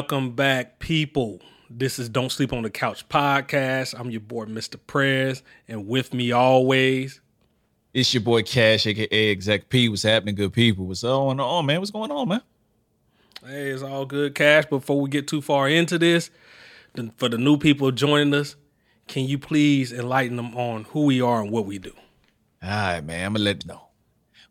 Welcome back, people. This is Don't Sleep on the Couch podcast. I'm your boy, Mr. Prez, and with me always, it's your boy Cash, aka Exec P. What's happening, good people? What's going on, man? What's going on, man? Hey, it's all good, Cash. Before we get too far into this, for the new people joining us, can you please enlighten them on who we are and what we do? All right, man. I'm gonna let you know.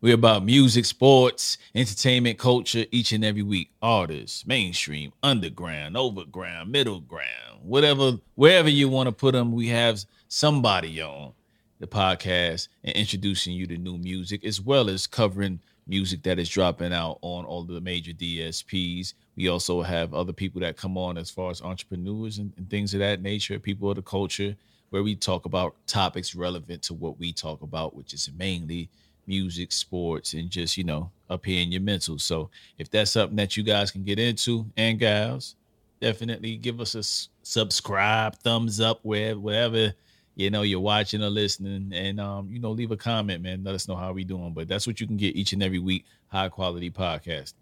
We're about music, sports, entertainment, culture each and every week. Artists, mainstream, underground, overground, middle ground, whatever, wherever you want to put them, we have somebody on the podcast and introducing you to new music as well as covering music that is dropping out on all the major DSPs. We also have other people that come on as far as entrepreneurs and, and things of that nature, people of the culture, where we talk about topics relevant to what we talk about, which is mainly music, sports, and just, you know, up here in your mental. So if that's something that you guys can get into and gals, definitely give us a subscribe, thumbs up, wherever, wherever you know you're watching or listening. And um you know leave a comment man. Let us know how we doing. But that's what you can get each and every week high quality podcast.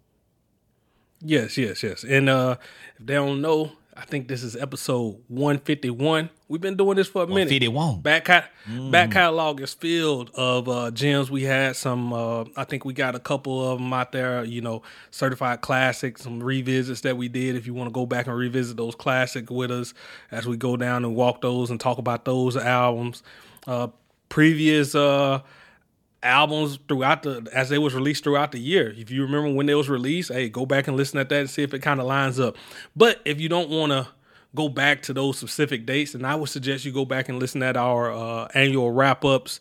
Yes yes yes. And uh if they don't know I think this is episode 151. We've been doing this for a minute. 151. Back mm. back catalog is filled of uh, gems. We had some. Uh, I think we got a couple of them out there. You know, certified classics, some revisits that we did. If you want to go back and revisit those classic with us as we go down and walk those and talk about those albums. Uh, previous uh, albums throughout the as they was released throughout the year. If you remember when they was released, hey, go back and listen at that and see if it kind of lines up. But if you don't want to go back to those specific dates, then I would suggest you go back and listen at our uh, annual wrap ups.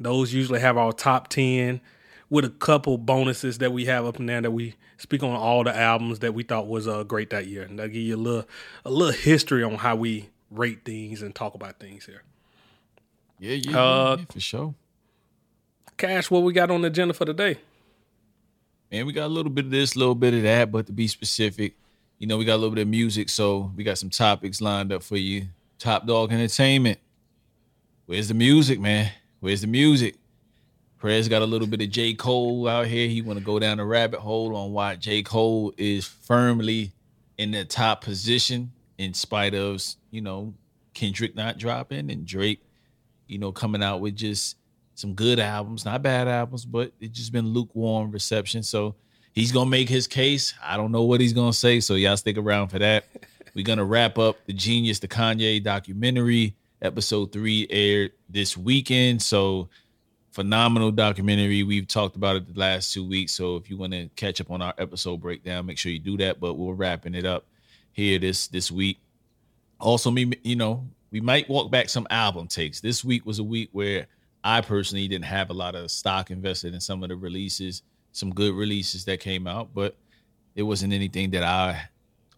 Those usually have our top ten with a couple bonuses that we have up in there that we speak on all the albums that we thought was uh, great that year, and they'll give you a little a little history on how we rate things and talk about things here. Yeah, yeah, uh, yeah for sure. Cash, what we got on the agenda for today? Man, we got a little bit of this, a little bit of that, but to be specific, you know, we got a little bit of music, so we got some topics lined up for you. Top Dog Entertainment. Where's the music, man? Where's the music? Prez got a little bit of J. Cole out here. He want to go down the rabbit hole on why J. Cole is firmly in the top position in spite of, you know, Kendrick not dropping and Drake, you know, coming out with just some good albums, not bad albums, but it's just been lukewarm reception. So he's gonna make his case. I don't know what he's gonna say, so y'all stick around for that. We're gonna wrap up the Genius, the Kanye documentary. Episode three aired this weekend, so phenomenal documentary. We've talked about it the last two weeks. So if you want to catch up on our episode breakdown, make sure you do that. But we're wrapping it up here this this week. Also, me, you know, we might walk back some album takes. This week was a week where I personally didn't have a lot of stock invested in some of the releases, some good releases that came out, but it wasn't anything that I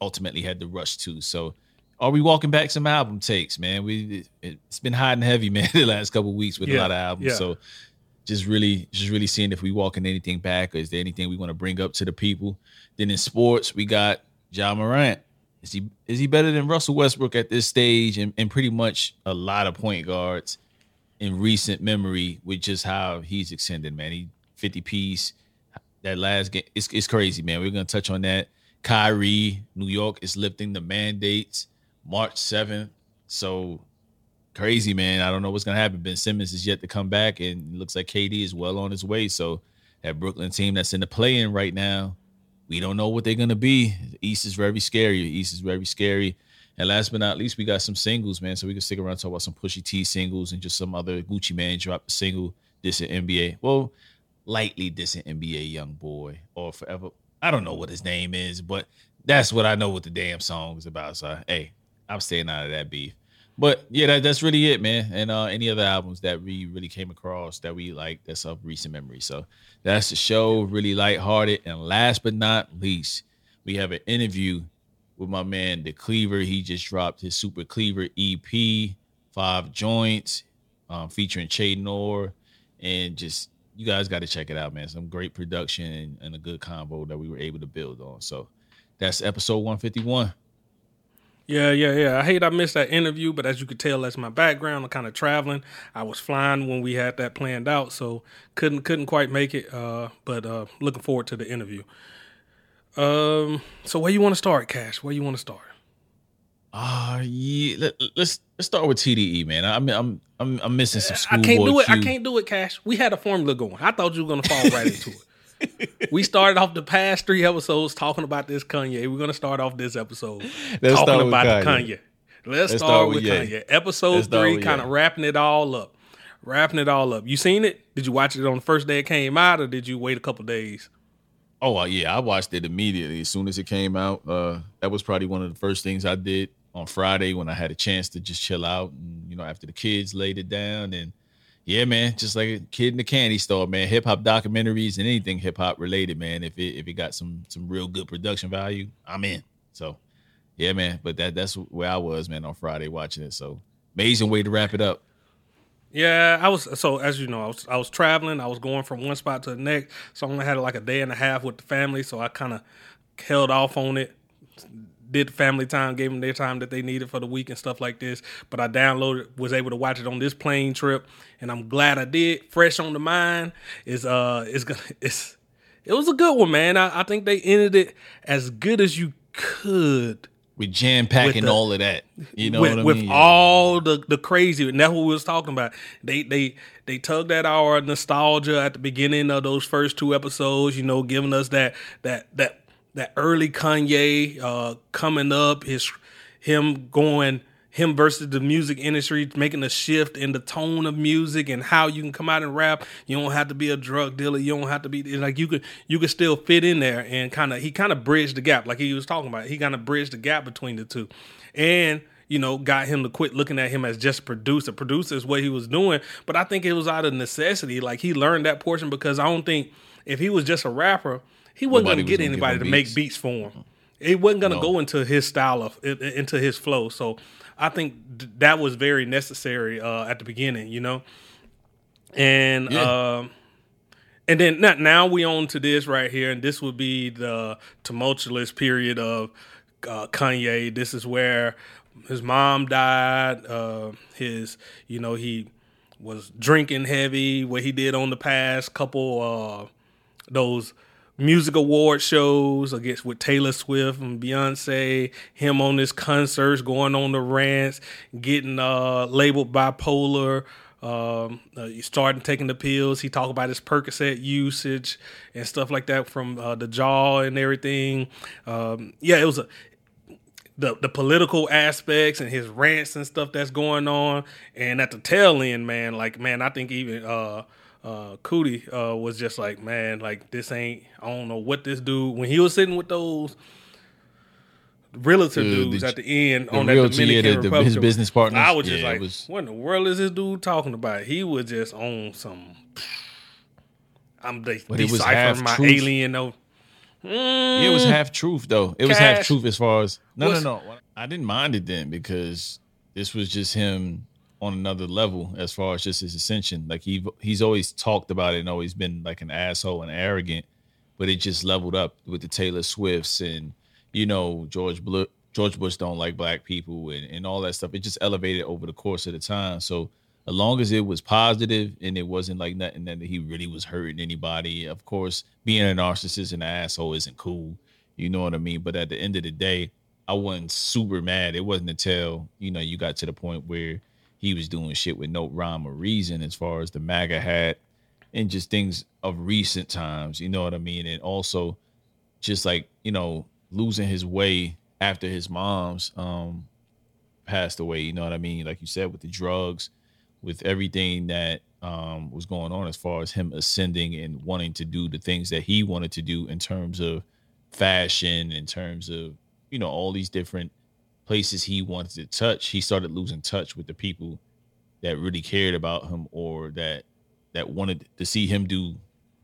ultimately had to rush to. So, are we walking back some album takes, man? We it's been hot and heavy, man, the last couple weeks with yeah, a lot of albums. Yeah. So, just really, just really seeing if we walking anything back, or is there anything we want to bring up to the people? Then in sports, we got Ja Morant. Is he is he better than Russell Westbrook at this stage, and, and pretty much a lot of point guards? In recent memory with just how he's extended, man. He 50 piece. That last game, it's, it's crazy, man. We're gonna touch on that. Kyrie, New York is lifting the mandates March 7th. So crazy, man. I don't know what's gonna happen. Ben Simmons is yet to come back, and looks like KD is well on his way. So that Brooklyn team that's in the play-in right now, we don't know what they're gonna be. The East is very scary. The East is very scary. And last but not least, we got some singles, man. So we can stick around talk about some Pusha T singles and just some other Gucci Mane dropped a single dissing NBA. Well, lightly dissing NBA YoungBoy or forever. I don't know what his name is, but that's what I know what the damn song is about. So hey, I'm staying out of that beef. But yeah, that, that's really it, man. And uh, any other albums that we really came across that we like that's of recent memory. So that's the show, really lighthearted. And last but not least, we have an interview with my man the Cleaver. He just dropped his Super Cleaver EP, five joints, um, featuring Che Nor, and just you guys got to check it out, man. Some great production and, and, a good combo that we were able to build on. So that's episode 151. Yeah, yeah, yeah. I hate I missed that interview, but as you could tell, that's my background. I'm kind of traveling. I was flying when we had that planned out, so couldn't couldn't quite make it. Uh, but uh, looking forward to the interview. Um. So where you want to start, Cash? Where you want to start? Ah, uh, yeah. Let, us let's, let's start with TDE, man. I'm I'm I'm I'm missing some school. I can't do it. Q. I can't do it, Cash. We had a formula going. I thought you were gonna fall right into it. We started off the past three episodes talking about this Kanye. We're gonna start off this episode Let's talking about the Kanye. Kanye. Let's, Let's start, start with with Ye. Kanye. Episode Let's three, kind of wrapping it all up. Wrapping it all up. You seen it? Did you watch it on the first day it came out, or did you wait a couple days? Oh uh, yeah, I watched it immediately as soon as it came out. Uh, that was probably one of the first things I did on Friday when I had a chance to just chill out and you know after the kids laid it down and yeah, man, just like a kid in the candy store, man. Hip hop documentaries and anything hip hop related, man. If it if it got some some real good production value, I'm in. So yeah, man. But that that's where I was, man, on Friday watching it. So amazing way to wrap it up. Yeah, I was so as you know, I was I was traveling. I was going from one spot to the next, so I only had like a day and a half with the family. So I kind of held off on it. Did family time, gave them their time that they needed for the week and stuff like this. But I downloaded, was able to watch it on this plane trip, and I'm glad I did. Fresh on the mind is uh is gonna it's it was a good one, man. I, I think they ended it as good as you could We jam packing the- all of that. You know with, what I with mean? all the the crazy, and that's what we was talking about. They they they tugged at our nostalgia at the beginning of those first two episodes. You know, giving us that that that that early Kanye uh, coming up, his him going him versus the music industry, making a shift in the tone of music and how you can come out and rap. You don't have to be a drug dealer. You don't have to be like you could you could still fit in there and kind of he kind of bridged the gap, like he was talking about. He kind of bridged the gap between the two, and you know got him to quit looking at him as just a producer. Producer is what he was doing, but I think it was out of necessity. Like he learned that portion because I don't think if he was just a rapper, he wasn't going to get anybody to make beats. beats for him. It wasn't going to No. go into his style of into his flow. So I think th- that was very necessary uh, at the beginning, you know. And Yeah. um, and then now, now we on to this right here, and this would be the tumultuous period of uh, Kanye. This is where his mom died. Uh, his, you know, he was drinking heavy. What he did on the past couple uh, those music award shows against with Taylor Swift and Beyonce, him on his concerts, going on the rants, getting uh, labeled bipolar. Um, uh, started taking the pills. He talked about his Percocet usage and stuff like that from uh, the jaw and everything. Um, yeah, it was a the the political aspects and his rants and stuff that's going on. And at the tail end, man, like man, I think even uh uh Coodie uh was just like, man, like this ain't I don't know what this dude when he was sitting with those realtor The- dudes the- at the end the on that Dominican the- Republic. his business partner. I was just Yeah, like, was- what in the world is this dude talking about? He was just on some I'm de- But was half deciphering my truth. alien though. Yeah, it was half truth though. It was half truth as far as no, no, no. I didn't mind it then because this was just him on another level as far as just his ascension. Like he he's always talked about it and always been like an asshole and arrogant, but it just leveled up with the Taylor Swifts and you know George Blu- George Bush don't like black people and, and all that stuff. It just elevated over the course of the time. So as long as it was positive and it wasn't like nothing that he really was hurting anybody. Of course, being a narcissist and an asshole isn't cool. You know what I mean? But at the end of the day, I wasn't super mad. It wasn't until, you know, you got to the point where he was doing shit with no rhyme or reason as far as the MAGA hat and just things of recent times, you know what I mean? And also just like, you know, losing his way after his mom's um passed away, you know what I mean? Like you said, with the drugs, with everything that um, was going on as far as him ascending and wanting to do the things that he wanted to do in terms of fashion, in terms of you know all these different places he wanted to touch. He started losing touch with the people that really cared about him or that that wanted to see him do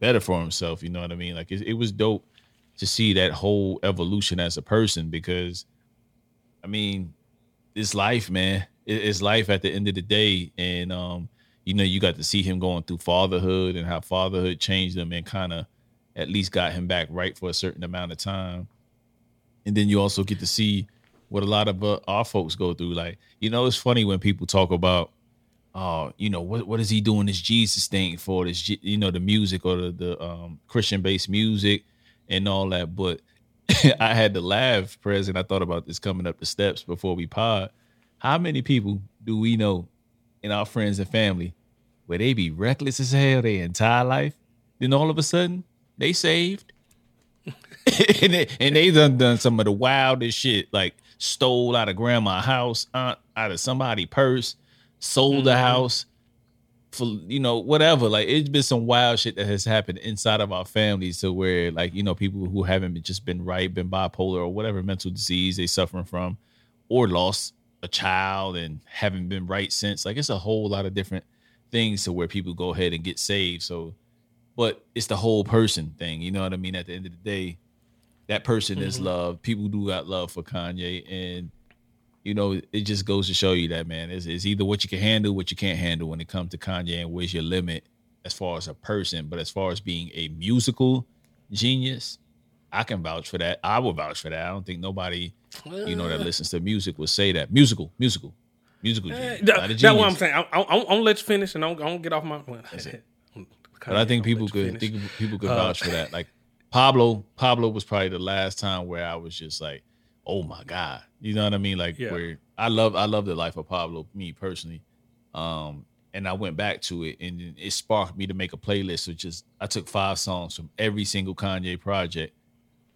better for himself. You know what I mean? Like it, it was dope to see that whole evolution as a person because I mean, it's life, man. It- It's life at the end of the day, and um, you know, you got to see him going through fatherhood and how fatherhood changed him and kind of at least got him back right for a certain amount of time. And then you also get to see what a lot of uh, our folks go through. Like, you know, it's funny when people talk about, uh, you know, what what is he doing this Jesus thing for? This, you know, the music or the the um, Christian based music and all that. But I had to laugh, President. I thought about this coming up the steps before we pod. How many people do we know in our friends and family where they be reckless as hell their entire life? Then all of a sudden they saved, and, they, and they done done some of the wildest shit, like stole out of grandma's house, aunt, out of somebody's purse, sold mm-hmm. the house, for you know whatever. Like it's been some wild shit that has happened inside of our families to where like you know people who haven't been, just been right been bipolar or whatever mental disease they suffering from or lost a child and haven't been right since like it's a whole lot of different things to where people go ahead and get saved. So but it's the whole person thing you know what i mean? At the end of the day that person mm-hmm. is love people do got love for kanye and you know, it just goes to show you that man, it's, it's either what you can handle, what you can't handle when it comes to Kanye, and where's your limit as far as a person. But as far as being a musical genius, I can vouch for that. I will vouch for that. I don't think nobody, you know, that listens to music will say that. Musical, musical, musical eh, genius. Uh, that's what I'm saying. I, will let you finish, and I will get off my. Well, but I think people could think people could uh, vouch for that. Like Pablo, Pablo was probably the last time where I was just like, oh my god, you know what I mean? Like yeah. where I love I love the life of Pablo, me personally. Um, and I went back to it, and it sparked me to make a playlist. So just I took five songs from every single Kanye project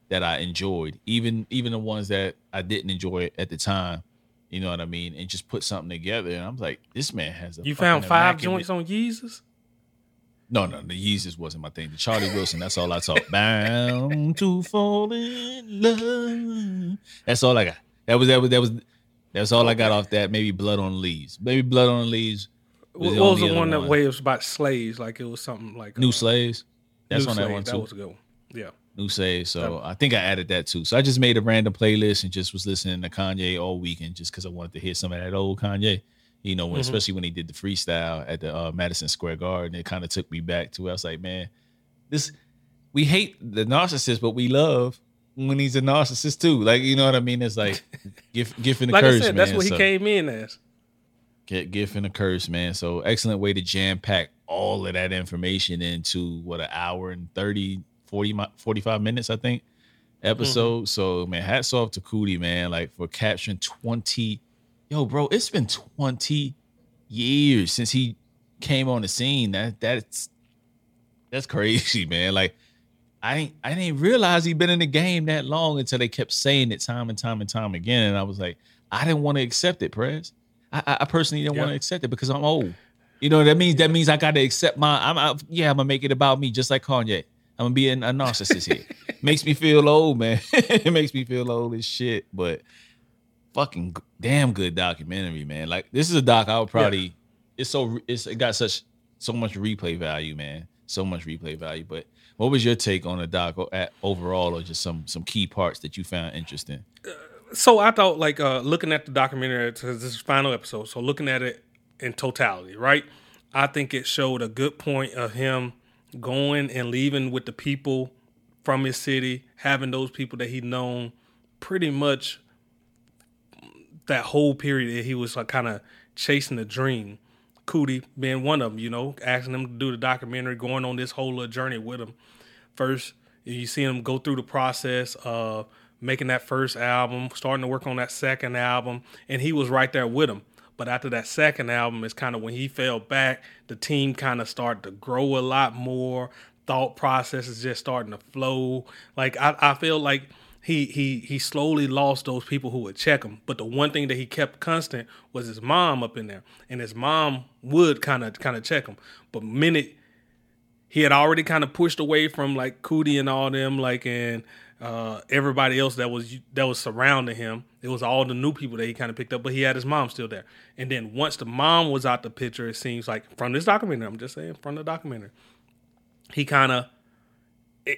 that I enjoyed, even even the ones that I didn't enjoy at the time. You know what I mean? And just put something together. And I'm like, this man has a. You found five joints on Yeezus. No, no, the Yeezus wasn't my thing. The Charlie Wilson, that's all I talk. Bound to fall in love. That's all I got. That was that was that was that's all I got off that. Maybe Blood on the Leaves. Maybe Blood on the Leaves. Was what was the one that way was about slaves? Like it was something like New uh, Slaves. That's New on that one too. That was a good one. Yeah. New Slaves. So I think I added that too. So I just made a random playlist and just was listening to Kanye all weekend just because I wanted to hear some of that old Kanye you know, when, mm-hmm. especially when he did the freestyle at the uh, Madison Square Garden, it kind of took me back to. I was like, man, this we hate the narcissist, but we love when he's a narcissist too. Like, you know what I mean? It's like gift, gift and a like curse, I said, man. That's what he came in as. Get gift and a curse, man. So excellent way to jam pack all of that information into what an hour and 30, 40, 45 minutes, I think, episode. Mm-hmm. So man, hats off to Coodie, man, like for capturing 20 yo, bro, it's been 20 years since he came on the scene. That that's that's crazy, man. Like I didn't I didn't realize he'd been in the game that long until they kept saying it time and time and time again. And I was like, I didn't want to accept it, Prez. I, I personally didn't want to accept it because I'm old. You know that means that means I got to accept my. I'm I, yeah, I'm gonna make it about me, just like Kanye. I'm gonna be a, a narcissist here. makes me feel old, man. it makes me feel old as shit. But fucking damn good documentary, man. Like this is a doc I would probably. Yeah. It's so it's it got such so much replay value, man. So much replay value. But what was your take on the doc at overall, or just some some key parts that you found interesting? Uh, so I thought, like uh, looking at the documentary, because this is final episode. So looking at it in totality, right? I think it showed a good point of him going and leaving with the people from his city, having those people that he known pretty much that whole period that he was like kind of chasing a dream. Coodie being one of them, you know, asking him to do the documentary, going on this whole little journey with him. First, you see him go through the process of making that first album, starting to work on that second album, and he was right there with him. But after that second album, it's kind of when he fell back, the team kind of started to grow a lot more. Thought process is just starting to flow. Like I, I feel like he he he slowly lost those people who would check him. But the one thing that he kept constant was his mom up in there, and his mom would kind of kind of check him. But minute he had already kind of pushed away from like Coodie and all them, like and uh, everybody else that was that was surrounding him. It was all the new people that he kind of picked up, but he had his mom still there. And then once the mom was out the picture, it seems like from this documentary, I'm just saying from the documentary, he kind of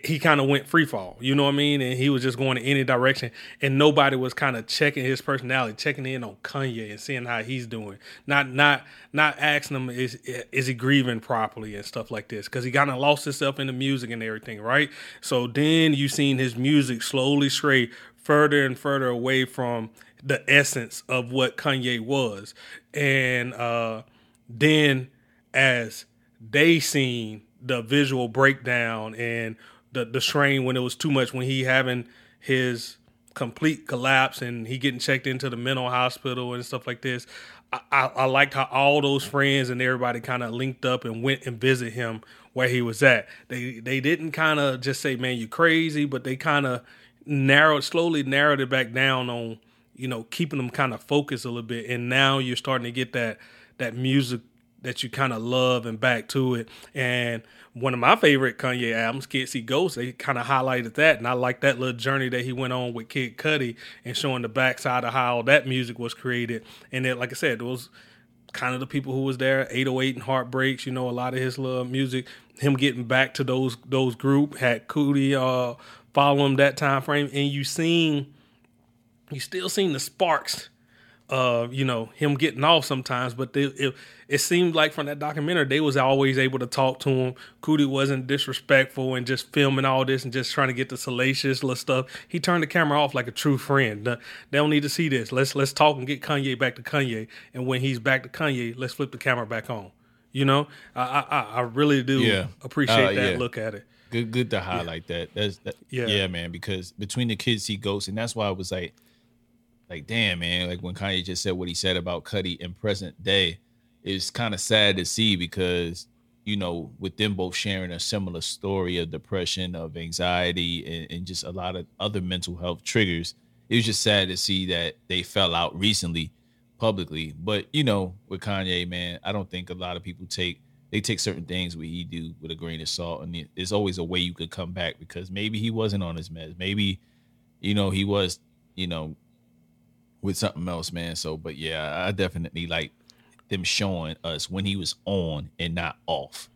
he kind of went free fall, you know what I mean? And he was just going in any direction, and nobody was kind of checking his personality, checking in on Kanye and seeing how he's doing. Not not not asking him is is he grieving properly and stuff like this because he kind of lost himself in the music and everything, right? So then you seen his music slowly stray further and further away from the essence of what Kanye was, and uh, then as they seen the visual breakdown and the the strain when it was too much when he having his complete collapse and he getting checked into the mental hospital and stuff like this. I, I, I liked how all those friends and everybody kind of linked up and went and visit him where he was at. They they didn't kind of just say, "Man, you crazy," but they kind of narrowed slowly narrowed it back down on you know keeping them kind of focused a little bit. And now you're starting to get that that music that you kind of love and back to it. And one of my favorite Kanye albums, Kids See Ghosts, they kind of highlighted that, and I like that little journey that he went on with Kid Cudi and showing the backside of how that music was created. And then, like I said, those kind of the people who was there, 808 and Heartbreaks, you know, a lot of his little music, him getting back to those those group had Cudi uh follow him that time frame, and you seen you still seen the sparks uh, you know, him getting off sometimes, but they, it, it seemed like from that documentary they was always able to talk to him. Coodie wasn't disrespectful and just filming all this and just trying to get the salacious little stuff. He turned the camera off like a true friend. They don't need to see this. Let's let's talk and get Kanye back to Kanye. And when he's back to Kanye, let's flip the camera back on. You know, I I, I really do yeah. appreciate uh, that yeah. look at it. Good good to highlight yeah. that. That's that, yeah. yeah, man. Because between the kids see ghosts, and that's why I was like, like damn, man. Like when Kanye just said what he said about Cudi in present day it's kind of sad to see because you know with them both sharing a similar story of depression of anxiety and, and, just a lot of other mental health triggers it was just sad to see that they fell out recently publicly but you know with kanye man i don't think a lot of people take they take certain things what he do with a grain of salt and there's always a way you could come back because maybe he wasn't on his meds maybe you know he was you know with something else man so but yeah i definitely like them showing us when he was on and not off.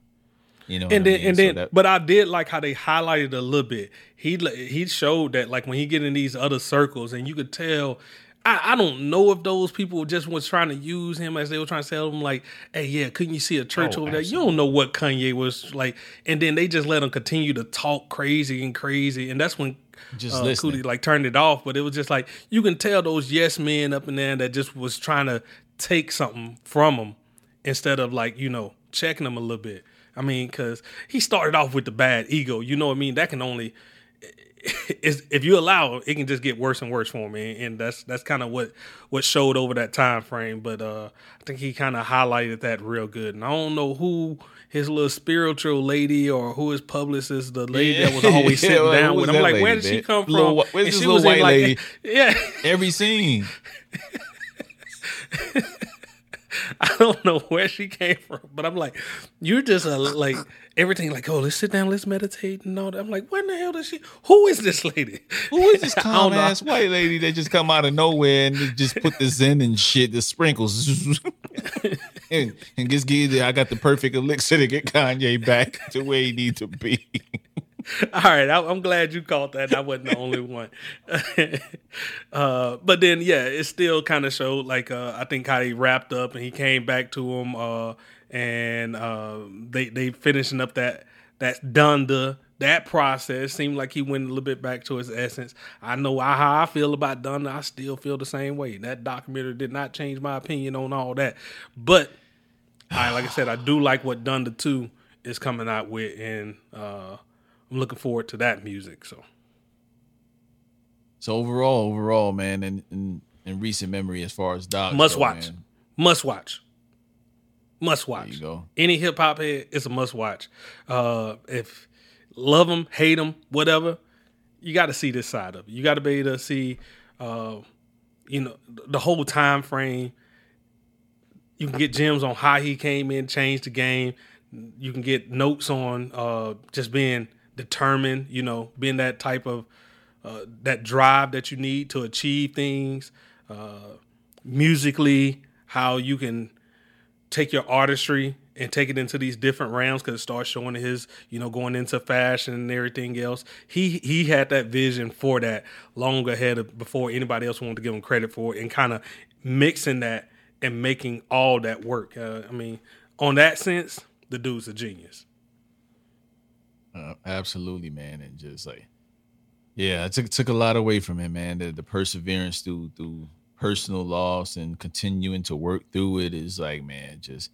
You know, and then I mean? and so then, that, but I did like how they highlighted a little bit. He he showed that like when he get in these other circles, and you could tell. I, I don't know if those people just was trying to use him as they were trying to tell him like, hey, yeah, couldn't you see a church oh, over there? You don't know what Kanye was like, and then they just let him continue to talk crazy and crazy, and that's when just uh, like turned it off. But it was just like you can tell those yes men up in there that just was trying to take something from him instead of like you know checking him a little bit. I mean, because he started off with the bad ego. You know what I mean? That can only is if you allow it, it can just get worse and worse for him, and, and that's that's kind of what what showed over that time frame. But uh, I think he kind of highlighted that real good. And I don't know who his little spiritual lady or who his publicist, the lady yeah. that was always sitting yeah, down with him. I'm like, lady, where did man? she come from? Little, where's and this little white like, lady? Yeah, every scene. I don't know where she came from, but I'm like, you're just a, like everything. Like, oh, let's sit down, let's meditate and all that. I'm like, when the hell does she? Who is this lady? Who is this calm ass white lady that just come out of nowhere and just put this in and shit, the sprinkles, and, and just give I got the perfect elixir to get Kanye back to where he need to be. All right, I, am glad you caught that. I wasn't the only one. uh, but then, yeah, it still kind of showed like uh, I think how he wrapped up and he came back to him, uh, and uh, they they finishing up that that done the that process. Seemed like he went a little bit back to his essence. I know how I feel about Donda. I still feel the same way. That documentary did not change my opinion on all that, but I like I said, I do like what Donda Two is coming out with, and uh, I'm looking forward to that music. So, so overall, overall, man, in in, in recent memory, as far as dogs, must go, watch, man. must watch, must watch. There you go. Any hip hop head, it's a must watch. Uh, if love them, hate them, whatever, you got to see this side of it. You got to be able to see, uh, you know, the whole time frame. You can get gems on how he came in, changed the game. You can get notes on uh, just being determined, you know, being that type of uh, that drive that you need to achieve things uh, musically, how you can take your artistry and take it into these different realms because it starts showing his, you know, going into fashion and everything else. He he had that vision for that long ahead of before anybody else wanted to give him credit for it, and kind of mixing that and making all that work. Uh, I mean, on that sense, the dude's a genius. Uh, absolutely, man, and just like, yeah, it took took a lot away from him, man. The, the perseverance through through personal loss and continuing to work through it is like, man, just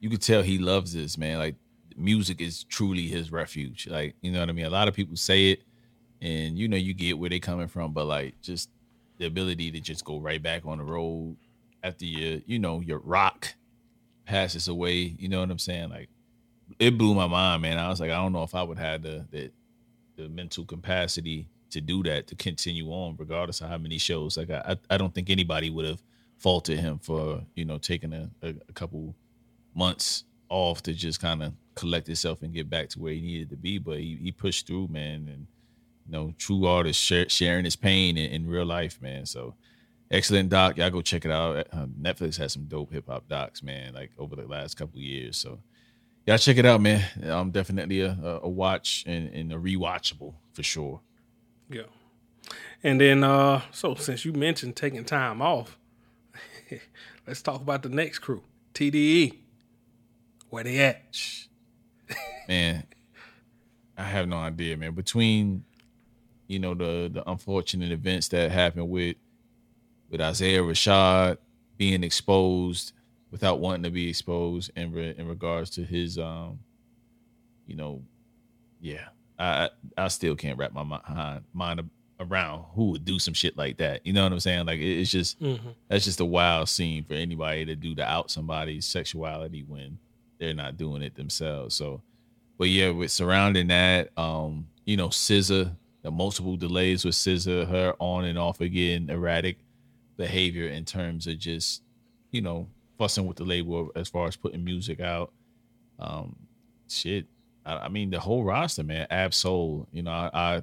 you could tell he loves this, man. Like music is truly his refuge. Like, you know what I mean? A lot of people say it, and you know you get where they coming from, but like just the ability to just go right back on the road after your you know your rock passes away. You know what I'm saying? Like it blew my mind, man. I was like, I don't know if I would have the the, the mental capacity to do that to continue on, regardless of how many shows. Like I I don't think anybody would have faulted him for you know taking a, a, a couple months off to just kind of collect himself and get back to where he needed to be. But he, he pushed through, man, and you know, true artist share, sharing his pain in, in, real life, man. So excellent doc, y'all go check it out. Uh, Netflix has some dope hip hop docs, man, like over the last couple years. So y'all check it out, man. Um, definitely a, a watch and, and a rewatchable for sure. Yeah. And then, uh, so since you mentioned taking time off, let's talk about the next crew, TDE. Where they at? man, I have no idea, man. Between you know the the unfortunate events that happened with with Isaiah Rashad being exposed without wanting to be exposed in re, in regards to his um you know yeah I I still can't wrap my mind mind around who would do some shit like that. You know what I'm saying? Like it's just mm-hmm. that's just a wild scene for anybody to do to out somebody's sexuality when they're not doing it themselves. So, but yeah, with surrounding that, um, you know, SZA, the multiple delays with SZA, her on and off again, erratic behavior in terms of just, you know, fussing with the label as far as putting music out. Um, shit. I, I mean, the whole roster, man. Ab-Soul, you know, I, I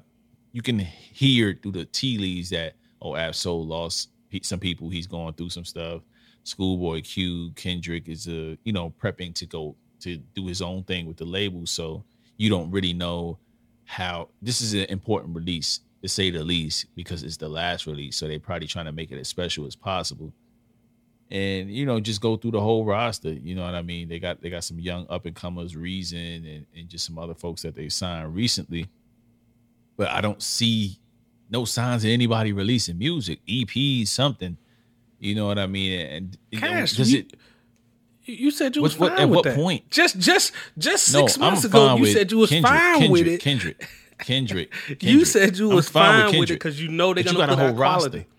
you can hear through the tea leaves that oh, Ab-Soul lost some people. He's going through some stuff. Schoolboy Q, Kendrick is uh, you know, prepping to go to do his own thing with the label. So you don't really know how this is an important release to say the least because it's the last release. So they're probably trying to make it as special as possible. And you know, just go through the whole roster. You know what I mean? They got they got some young up and comers, Reason, and, and just some other folks that they signed recently. But I don't see no signs of anybody releasing music, EP, something you know what I mean? And Cash, does you, it? You said you was what, fine at with what that. point? Just, just, just six no, months ago, you said you was Kendrick, fine Kendrick, with it. Kendrick, Kendrick, Kendrick. you said you was fine, fine with, it because you know they're gonna put a whole quality. Roster.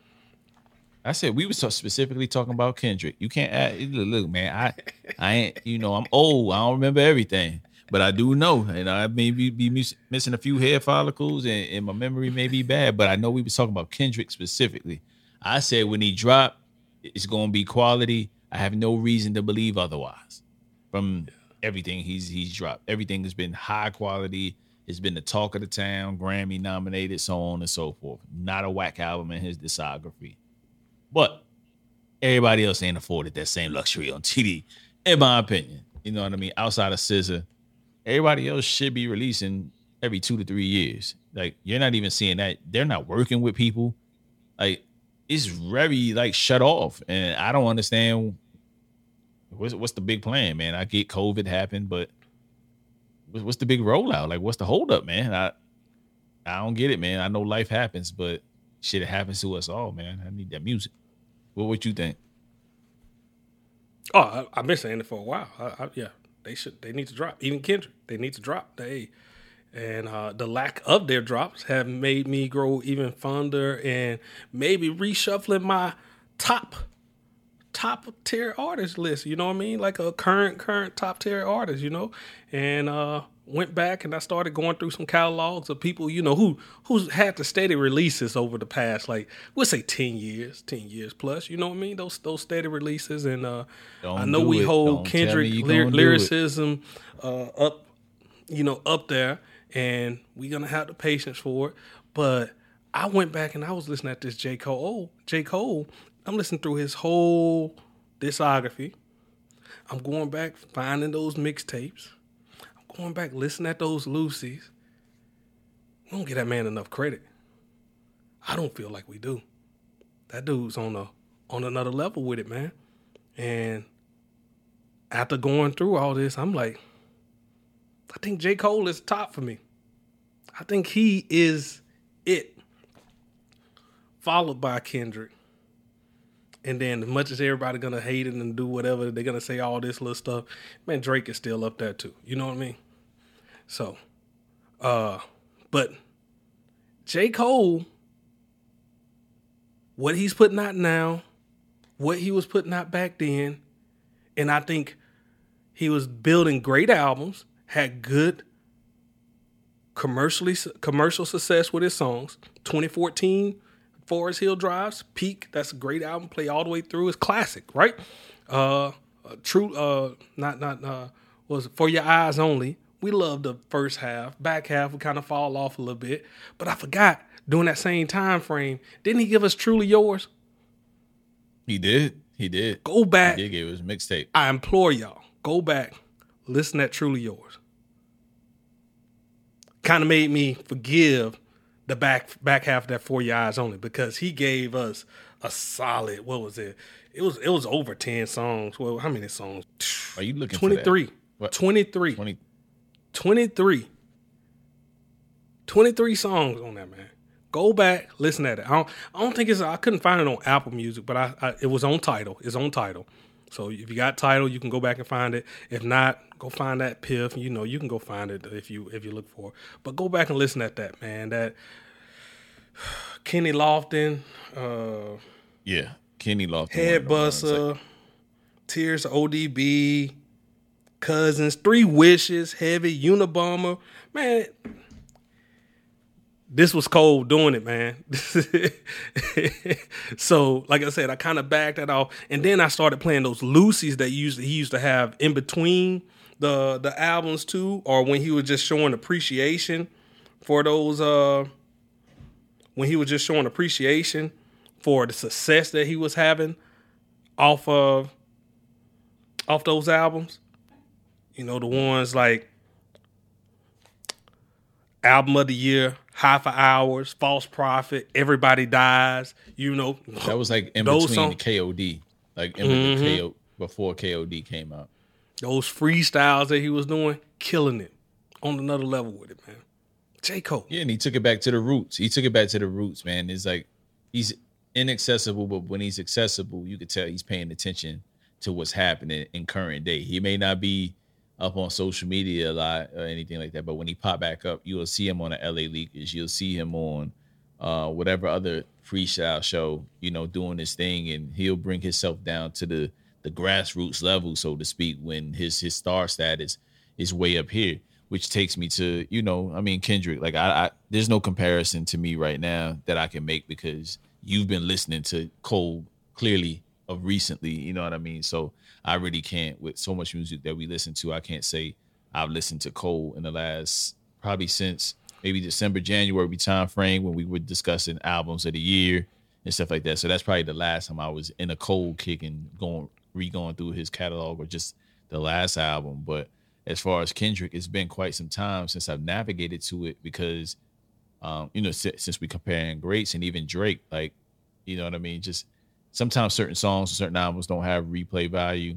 I said we was specifically talking about Kendrick. You can't add, look, man. I, I ain't. You know, I'm old. I don't remember everything, but I do know, and I may be, be missing a few hair follicles, and, and my memory may be bad. But I know we was talking about Kendrick specifically. I said when he dropped it's to be quality. I have no reason to believe otherwise. From everything he's he's dropped, everything has been high quality. It's been the talk of the town, Grammy nominated, so on and so forth. Not a whack album in his discography, but everybody else ain't afforded that same luxury on TD, in my opinion. You know what I mean? Outside of SZA, everybody else should be releasing every two to three years. Like you're not even seeing that. They're not working with people. Like it's very like shut off, and I don't understand what's what's the big plan, man. I get COVID happened, but what's the big rollout? Like, what's the holdup, man? I I don't get it, man. I know life happens, but shit, it happens to us all, man. I need that music. What would you think? Oh, I, have been saying it for a while. I, I, yeah, they should. They need to drop. Even Kendrick, they need to drop. They and uh, the lack of their drops have made me grow even fonder and maybe reshuffling my top top tier artist list you know what i mean like a current current top tier artist you know and uh went back and i started going through some catalogs of people you know who who's had the steady releases over the past like we'll say 10 years 10 years plus you know what i mean those those steady releases and uh i know we it. hold Don't kendrick lyricism uh up you know up there and we're gonna have the patience for it. But I went back and I was listening at this J. Cole. Oh, J. Cole, I'm listening through his whole discography. I'm going back finding those mixtapes. Going back listening at those Lucy's. We don't get that man enough credit. I don't feel like we do. That dude's on a on another level with it, man. And after going through all this, I'm like, I think J. Cole is top for me. I think he is it. Followed by Kendrick. And then as much as everybody gonna hate it and do whatever, they're gonna say all this little stuff. Man, Drake is still up there too. You know what I mean? So uh but J. Cole, what he's putting out now, what he was putting out back then, and I think he was building great albums, had good commercially commercial success with his songs. 2014 Forest Hills Drive, Peak, that's a great album. Play all the way through. It's classic, right? Uh, uh true uh not not uh was for your eyes only. We love the first half. Back half we kind of fall off a little bit. But I forgot during that same time frame, didn't he give us Truly Yours? He did. He did. Go back. He did give us mixtape. I implore y'all, go back, listen to Truly Yours. Kind of made me forgive the back back half of that For Your Eyes Only because he gave us a solid, what was it? It was it was over 10 songs. Well, how many songs? Are you looking 23. What? 23. 20. 23. 23 songs on that, man. Go back, listen at it. I don't, I don't think it's, I couldn't find it on Apple Music, but I, I it was on Tidal. It's on Tidal. So if you got Tidal, you can go back and find it. If not, go find that piff. You know, you can go find it if you if you look for it. But go back and listen at that, man. That Kenny Lofton, uh, yeah, Kenny Lofton, Head Buster, Tears ODB, Cousins, Three Wishes, Heavy Unabomber, man. This was cold doing it, man. so, like I said, I kind of backed that off, and then I started playing those Lucy's that he used to, he used to have in between the the albums too, or when he was just showing appreciation for those uh when he was just showing appreciation for the success that he was having off of off those albums. You know, the ones like album of the year, half hours, false prophet, everybody dies. You know, that was like in between songs. the KOD, like in mm-hmm. KO, before KOD came out. Those freestyles that he was doing, killing it on another level with it, man. J. Cole. Yeah, and he took it back to the roots. He took it back to the roots, man. It's like he's inaccessible, but when he's accessible, you could tell he's paying attention to what's happening in current day. He may not be up on social media a lot or anything like that, but when he pop back up, you will see him on the LA Leakers. You'll see him on uh, whatever other freestyle show, you know, doing his thing, and he'll bring himself down to the the grassroots level, so to speak, when his his star status is way up here. Which takes me to, you know, I mean Kendrick. Like I, I there's no comparison to me right now that I can make because you've been listening to Cole clearly of recently, you know what I mean? So I really can't with so much music that we listen to, I can't say I've listened to Cole in the last probably since maybe December, January time frame when we were discussing albums of the year and stuff like that. So that's probably the last time I was in a Cole kick and going re-going through his catalog or just the last album. But as far as Kendrick, it's been quite some time since I've navigated to it because, um, you know, since we comparing greats and even Drake, like, you know what I mean? Just sometimes certain songs or certain albums don't have replay value.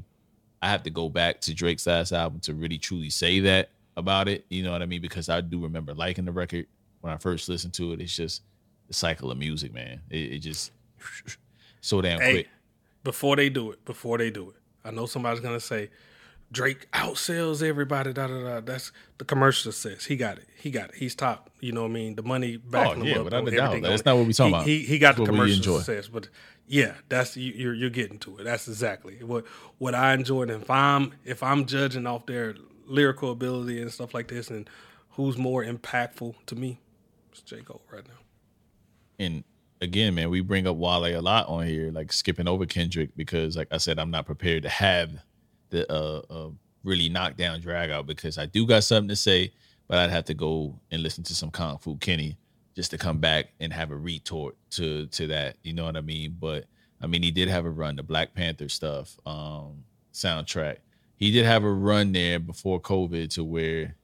I have to go back to Drake's last album to really truly say that about it. You know what I mean? Because I do remember liking the record when I first listened to it. It's just the cycle of music, man. It, it just so damn hey, quick. Before they do it, before they do it, I know somebody's gonna say Drake outsells everybody. Da da da. That's the commercial says he got it. He got it. He's top. You know what I mean? The money backing oh, yeah, up. without a doubt. That's not what we talking he, about. He, he got that's the commercial success, but yeah, that's you're you're getting to it. That's exactly what what I enjoyed. If I'm if I'm judging off their lyrical ability and stuff like this, and who's more impactful to me, it's J Cole right now. And again, man, we bring up Wale a lot on here, like skipping over Kendrick because, like I said, I'm not prepared to have the uh, uh really knock down drag out because I do got something to say, but I'd have to go and listen to some Kung Fu Kenny just to come back and have a retort to to that. You know what I mean? But I mean, he did have a run, the Black Panther stuff, um, soundtrack. He did have a run there before COVID to where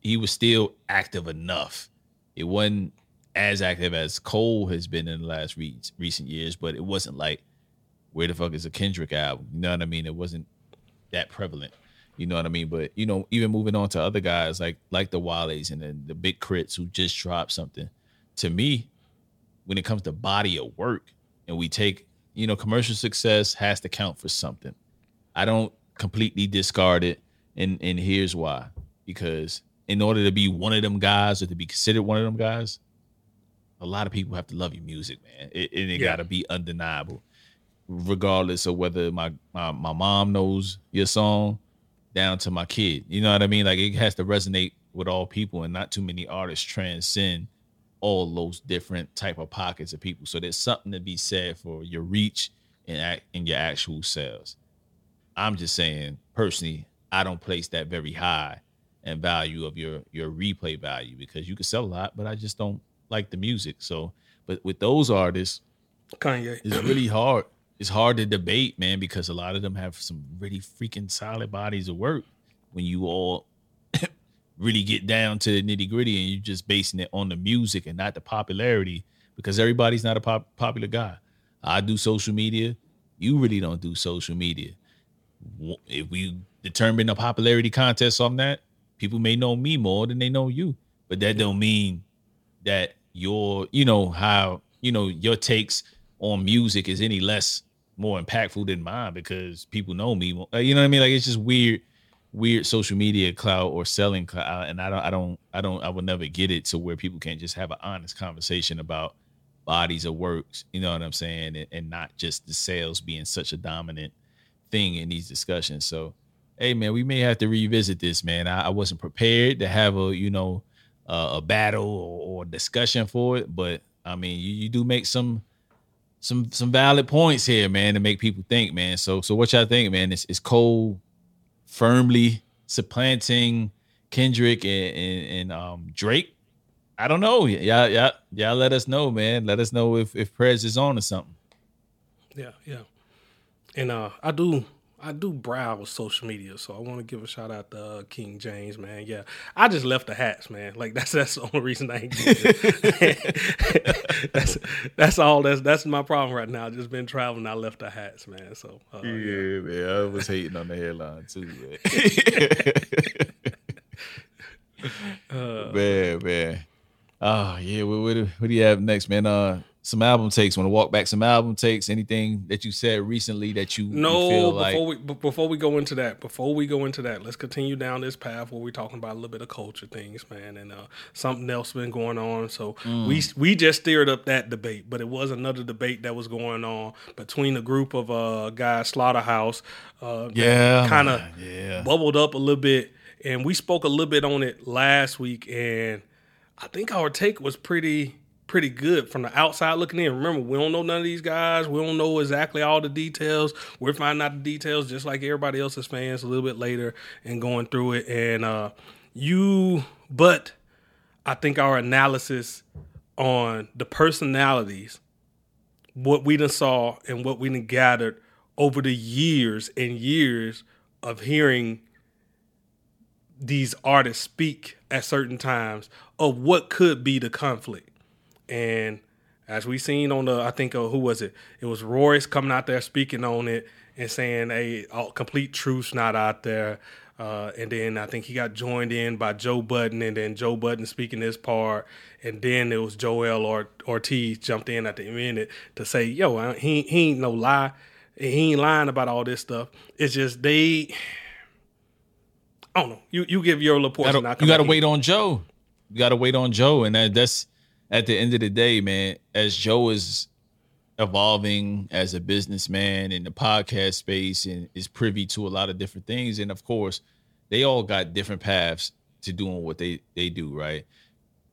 he was still active enough. It wasn't as active as Cole has been in the last re- recent years, but it wasn't like where the fuck is a Kendrick album? You know what I mean? It wasn't that prevalent. You know what I mean? But you know, even moving on to other guys like like the Wale's and then the Big K.R.I.T.s who just dropped something to me, when it comes to body of work, and we take, you know, commercial success has to count for something. I don't completely discard it, and and here's why: because in order to be one of them guys or to be considered one of them guys, a lot of people have to love your music, man. It, and it Yeah. got to be undeniable, regardless of whether my, my my mom knows your song, down to my kid. You know what I mean? Like it has to resonate with all people, and not too many artists transcend all those different type of pockets of people. So there's something to be said for your reach and act and your actual sales. I'm just saying personally, I don't place that very high and value of your your replay value because you can sell a lot, but I just don't like the music. So, but with those artists, Kanye. it's really hard. It's hard to debate, man, because a lot of them have some really freaking solid bodies of work. When you all really get down to the nitty gritty and you're just basing it on the music and not the popularity, because everybody's not a pop- popular guy. I do social media. You really don't do social media. If we determine a popularity contest on that, people may know me more than they know you. But that don't mean that your, you know, how, you know, your takes on music is any less more impactful than mine because people know me. more. Uh, You know what I mean? Like it's just weird, weird social media clout or selling clout, and I don't, I don't, I don't, I will never get it to where people can't just have an honest conversation about bodies of works. You know what I'm saying? And, and not just the sales being such a dominant thing in these discussions. So, hey man, we may have to revisit this, man. I, I wasn't prepared to have a, you know, uh, a battle or, or discussion for it, but I mean, you, you do make some some some valid points here, man, to make people think, man. So so what y'all think, man? Is is Cole firmly supplanting Kendrick and, and, and um Drake? I don't know. Y'all, y'all, y'all let us know, man. Let us know if if Prez is on or something. Yeah, yeah. And uh I do I do browse social media, so I want to give a shout out to uh, King James, man. Yeah, I just left the hats, man. Like that's that's the only reason I ain't. That's that's all. That's that's my problem right now. Just been traveling. I left the hats, man. So uh, yeah. man. I was hating on the headline too, man. man, man. Oh yeah, what, what, do- what do you have next, man? Uh, some album takes. Want to walk back some album takes? Anything that you said recently that you, you No, feel before like? we b- before we go into that, before we go into that, let's continue down this path where we're talking about a little bit of culture things, man, and uh, something else been going on. So Mm. we we just stirred up that debate, but it was another debate that was going on between a group of uh, guys, Slaughterhouse, uh, yeah, kind of yeah. bubbled up a little bit, and we spoke a little bit on it last week, and I think our take was pretty pretty good from the outside looking in. Remember, we don't know none of these guys. We don't know exactly all the details. We're finding out the details just like everybody else's fans a little bit later and going through it. And uh you but I think our analysis on the personalities, what we done saw and what we done gathered over the years and years of hearing these artists speak at certain times of what could be the conflict. And as we seen on the, I think, uh, who was it? It was Royce coming out there speaking on it and saying, "Hey, complete truth's not out there." Uh, and then I think he got joined in by Joe Budden, and then Joe Budden speaking his part, and then it was Joel or- Ortiz jumped in at the minute to say, "Yo, he he ain't no lie, he ain't lying about all this stuff. It's just they." I don't know. You you give your little portion. gotta- I'll come you got to wait on Joe. You got to wait on Joe, and that, that's at the end of the day, man. As Joe is evolving as a businessman in the podcast space and is privy to a lot of different things, and of course, they all got different paths to doing what they they do, right?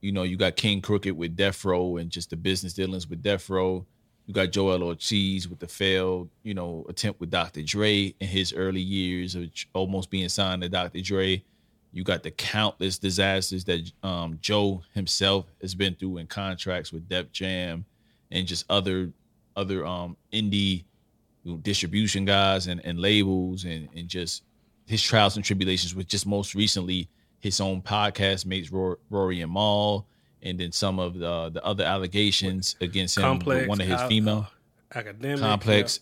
You know, you got King Crooked with Death Row and just the business dealings with Death Row. You got Joel Ortiz with the failed, you know, attempt with Dr. Dre in his early years of almost being signed to Dr. Dre. You got the countless disasters that um, Joe himself has been through in contracts with Def Jam and just other other um, indie you know, distribution guys and, and labels and, and just his trials and tribulations with just most recently his own podcast mates Rory, Rory and Mal and then some of the the other allegations against him complex. with one of his uh, female uh, academic complex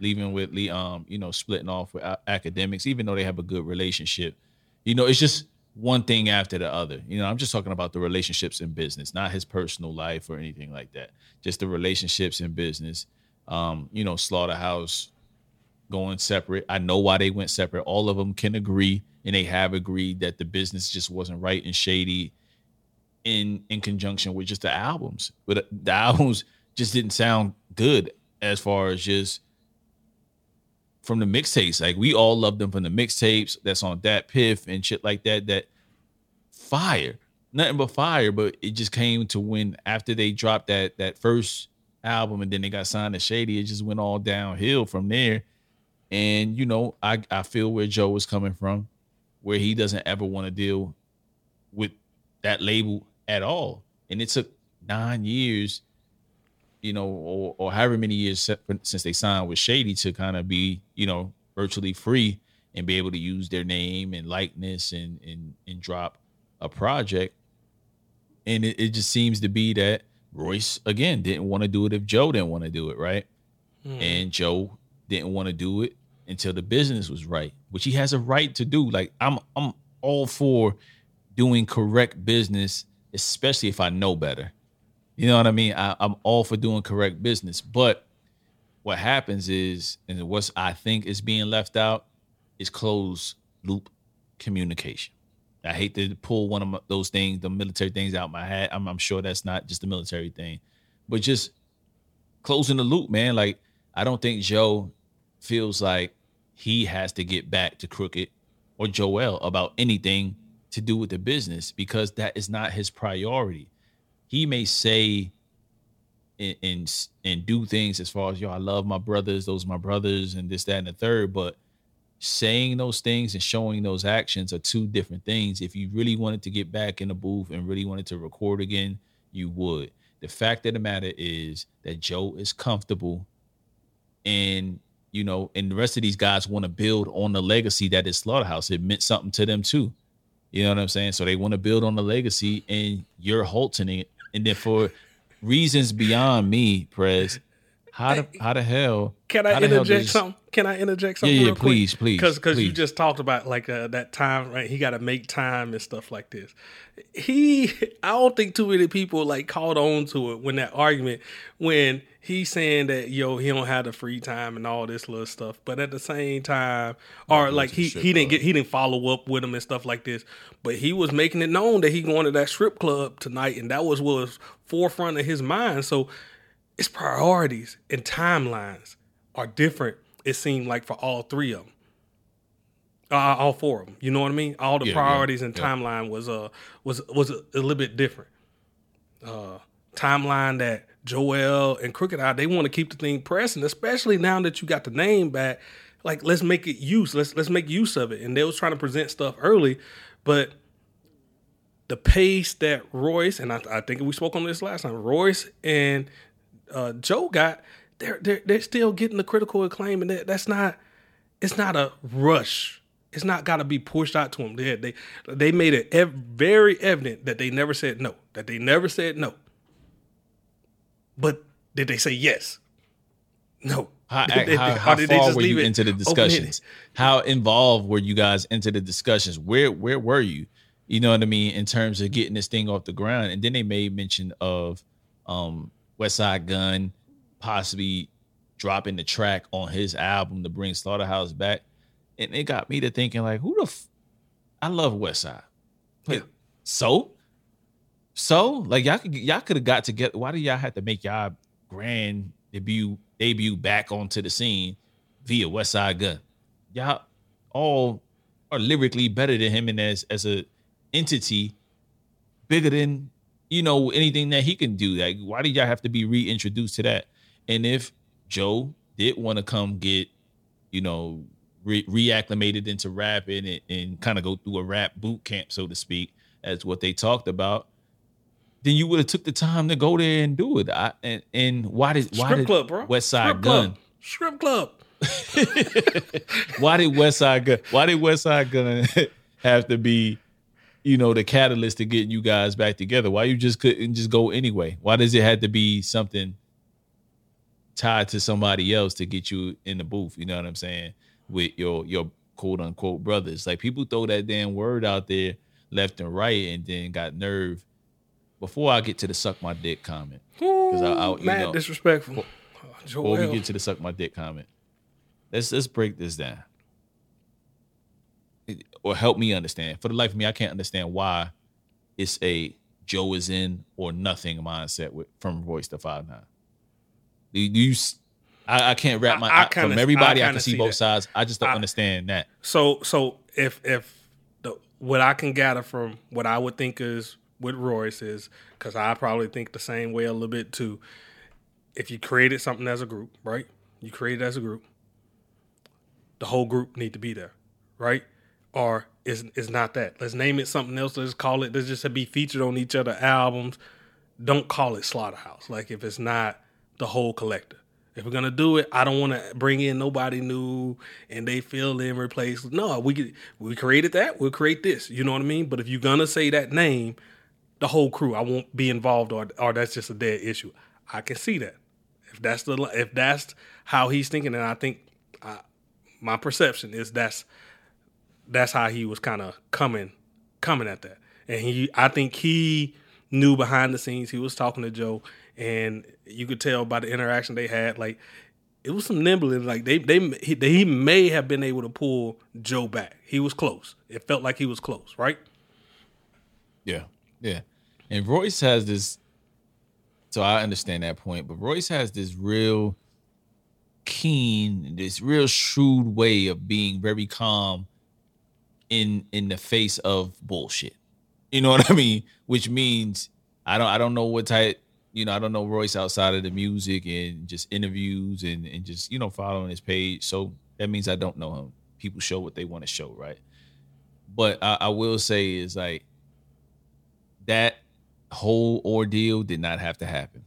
leaving with Lee, um, you know, splitting off with academics, even though they have a good relationship. You know, it's just one thing after the other. You know, I'm just talking about the relationships in business, not his personal life or anything like that. Just the relationships in business. Um, you know, Slaughterhouse going separate. I know why they went separate. All of them can agree, and they have agreed that the business just wasn't right and shady in in conjunction with just the albums. But the albums just didn't sound good as far as just from the mixtapes. Like we all love them from the mixtapes that's on that DatPiff and shit like that. That fire, nothing but fire. But it just came to when after they dropped that that first album and then they got signed to Shady, it just went all downhill from there. And you know, I I feel where Joe was coming from, where he doesn't ever want to deal with that label at all. And it took nine years, you know, or, or however many years since they signed with Shady to kind of be, you know, virtually free and be able to use their name and likeness and and and drop a project. And it, it just seems to be that Royce again didn't want to do it if Joe didn't want to do it, right? Hmm. And Joe didn't want to do it until the business was right, which he has a right to do. Like I'm I'm all for doing correct business, especially if I know better. You know what I mean? I, I'm all for doing correct business. But what happens is, and what I think is being left out, is closed loop communication. I hate to pull one of those things, the military things out my hat. I'm, I'm sure that's not just a military thing, but just closing the loop, man. Like I don't think Joe feels like he has to get back to Crooked or Joel about anything to do with the business because that is not his priority. He may say and, and and, do things as far as yo, I love my brothers, those are my brothers, and this, that, and the third. But saying those things and showing those actions are two different things. If you really wanted to get back in the booth and really wanted to record again, you would. The fact of the matter is that Joe is comfortable and you know, and the rest of these guys want to build on the legacy that is Slaughterhouse. It meant something to them too. You know what I'm saying? So they want to build on the legacy, and you're halting it. And then for reasons beyond me, Prez, how the how the hell? Can I interject something? Can I interject something? Yeah, yeah, please, quick? please. Because because you just talked about like uh, that time, right? He got to make time and stuff like this. He, I don't think too many people like caught on to it when that argument when he's saying that yo he don't have the free time and all this little stuff, but at the same time, or like he he didn't get he didn't follow up with him and stuff like this. But he was making it known that he going to that strip club tonight, and that was was forefront of his mind. So its priorities and timelines are different. It seemed like for all three of them, uh, all four of them. You know what I mean? All the yeah, priorities yeah, and timeline yeah. was uh was was a, a little bit different. Uh, timeline that Joel and Crooked I they want to keep the thing pressing, especially now that you got the name back. Like let's make it use. Let's let's make use of it. And they was trying to present stuff early, but the pace that Royce and I, I think we spoke on this last time. Royce and uh, Joe got, they're, they're they're still getting the critical acclaim, and that, that's not it's not a rush. It's not got to be pushed out to them. They they they made it ev- very evident that they never said no. That they never said no. But did they say yes? No. How, they, how, how far were you into the discussions? How involved were you guys into the discussions? Where where were you? You know what I mean in terms of getting this thing off the ground. And then they made mention of um, Westside Gunn possibly dropping the track on his album to bring Slaughterhouse back, and it got me to thinking like, who the, f- I love Westside, like, yeah. so, so like y'all could y'all could have got together. Why do y'all have to make y'all grand debut debut back onto the scene via Westside Gunn? Y'all all are lyrically better than him and as as a entity bigger than you know, anything that he can do. Like, why did y'all have to be reintroduced to that? And if Joe did want to come get, you know, re- reacclimated into rapping and, and kind of go through a rap boot camp, so to speak, as what they talked about, then you would have took the time to go there and do it. I, and, and why did why Script did Club, bro. West Side Script Gun? Club. Club. why did Westside Gunn? Why did Westside Gunn have to be you know, the catalyst to getting you guys back together? Why you just couldn't just go anyway? Why does it have to be something tied to somebody else to get you in the booth? You know what I'm saying? With your your quote unquote brothers. Like people throw that damn word out there left and right and then got nerve. Before I get to the suck my dick comment. Because I, I mad know, disrespectful. Before, before we get to the suck my dick comment. Let's let's break this down or help me understand. For the life of me, I can't understand why it's a Joe is in or nothing mindset with from Royce to Five Nine. Do you? I, I can't wrap my I, I kinda, from everybody. I, I can see, see both that. sides. I just don't understand that. So so if if the, what I can gather from what I would think is with Royce is because I probably think the same way a little bit too. If you created something as a group, right? You created as a group. The whole group need to be there, right? Or is is not that. Let's name it something else. Let's call it. Let's just be featured on each other albums. Don't call it Slaughterhouse. Like if it's not the whole collector. If we're gonna do it, I don't want to bring in nobody new and they fill in, replace. No, we we created that. We'll create this. You know what I mean? But if you're gonna say that name, the whole crew, I won't be involved, or or that's just a dead issue. I can see that. If that's the if that's how he's thinking, and I think uh, my perception is that's that's how he was kind of coming coming at that, and he I think he knew behind the scenes he was talking to Joe and you could tell by the interaction they had, like it was some nimbling. Like they they he, he may have been able to pull Joe back. He was close. It felt like he was close, right? Yeah, yeah. And Royce has this. So I understand that point, but Royce has this real keen, this real shrewd way of being very calm in in the face of bullshit. You know what I mean? Which means I don't I don't know what type you know, I don't know Royce outside of the music and just interviews and, and just, you know, following his page. So that means I don't know him. People show what they want to show, right? But I, I will say is like that whole ordeal did not have to happen.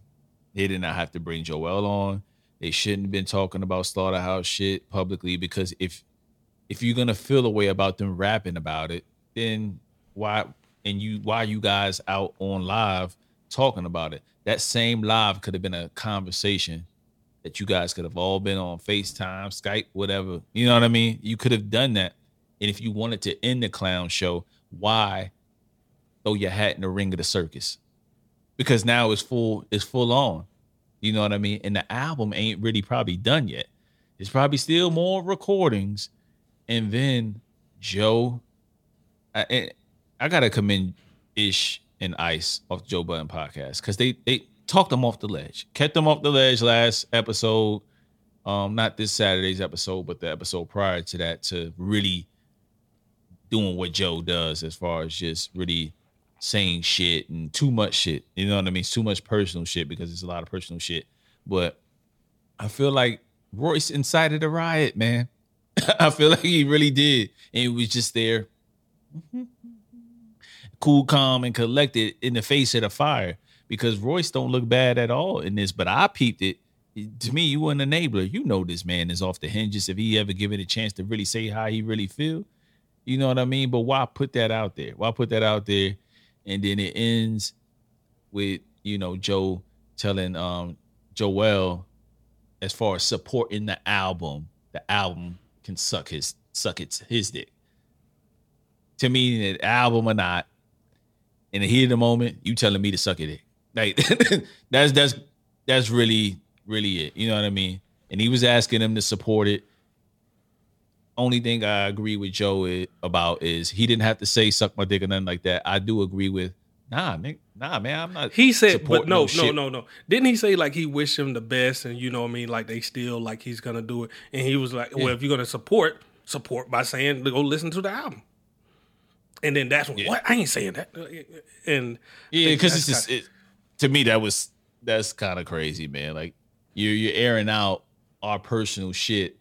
They did not have to bring Joel on. They shouldn't have been talking about slaughterhouse shit publicly because if if you're gonna feel a way about them rapping about it, then why and you why you guys out on live talking about it? that same live could have been a conversation that you guys could have all been on FaceTime, Skype, whatever. You know what I mean? You could have done that. And if you wanted to end the clown show, why throw your hat in the ring of the circus? Because now it's full, it's full on. You know what I mean? And the album ain't really probably done yet. There's probably still more recordings. And then Joe, I, I gotta commend Ish and Ice off Joe Budden podcast because they they talked them off the ledge, kept them off the ledge last episode. Um, not this Saturday's episode, but the episode prior to that, to really doing what Joe does as far as just really saying shit and too much shit. You know what I mean? Too much personal shit because it's a lot of personal shit. But I feel like Royce incited a riot, man. I feel like he really did. And he was just there. Mm-hmm cool, calm, and collected in the face of the fire because Royce don't look bad at all in this. But I peeped it. To me, you were an enabler. You know this man is off the hinges if he ever give it a chance to really say how he really feel. You know what I mean? But why put that out there? Why put that out there? And then it ends with, you know, Joe telling um Joel as far as supporting the album, the album can suck his suck its his dick. To me, the album or not, in the heat of the moment, you telling me to suck it. Like that's that's that's really really it. You know what I mean? And he was asking him to support it. Only thing I agree with Joe about is he didn't have to say "suck my dick" or nothing like that. I do agree with nah, Nick, nah, man, I'm not. He said, but no, no, no, no, no. Didn't he say like he wished him the best, and you know what I mean? Like they still like he's gonna do it, and he was like, well, yeah. if you're gonna support, support by saying go listen to the album. And then that's when, yeah. what I ain't saying that. And yeah, because it's just it, to me that was that's kind of crazy, man. Like you're you're airing out our personal shit,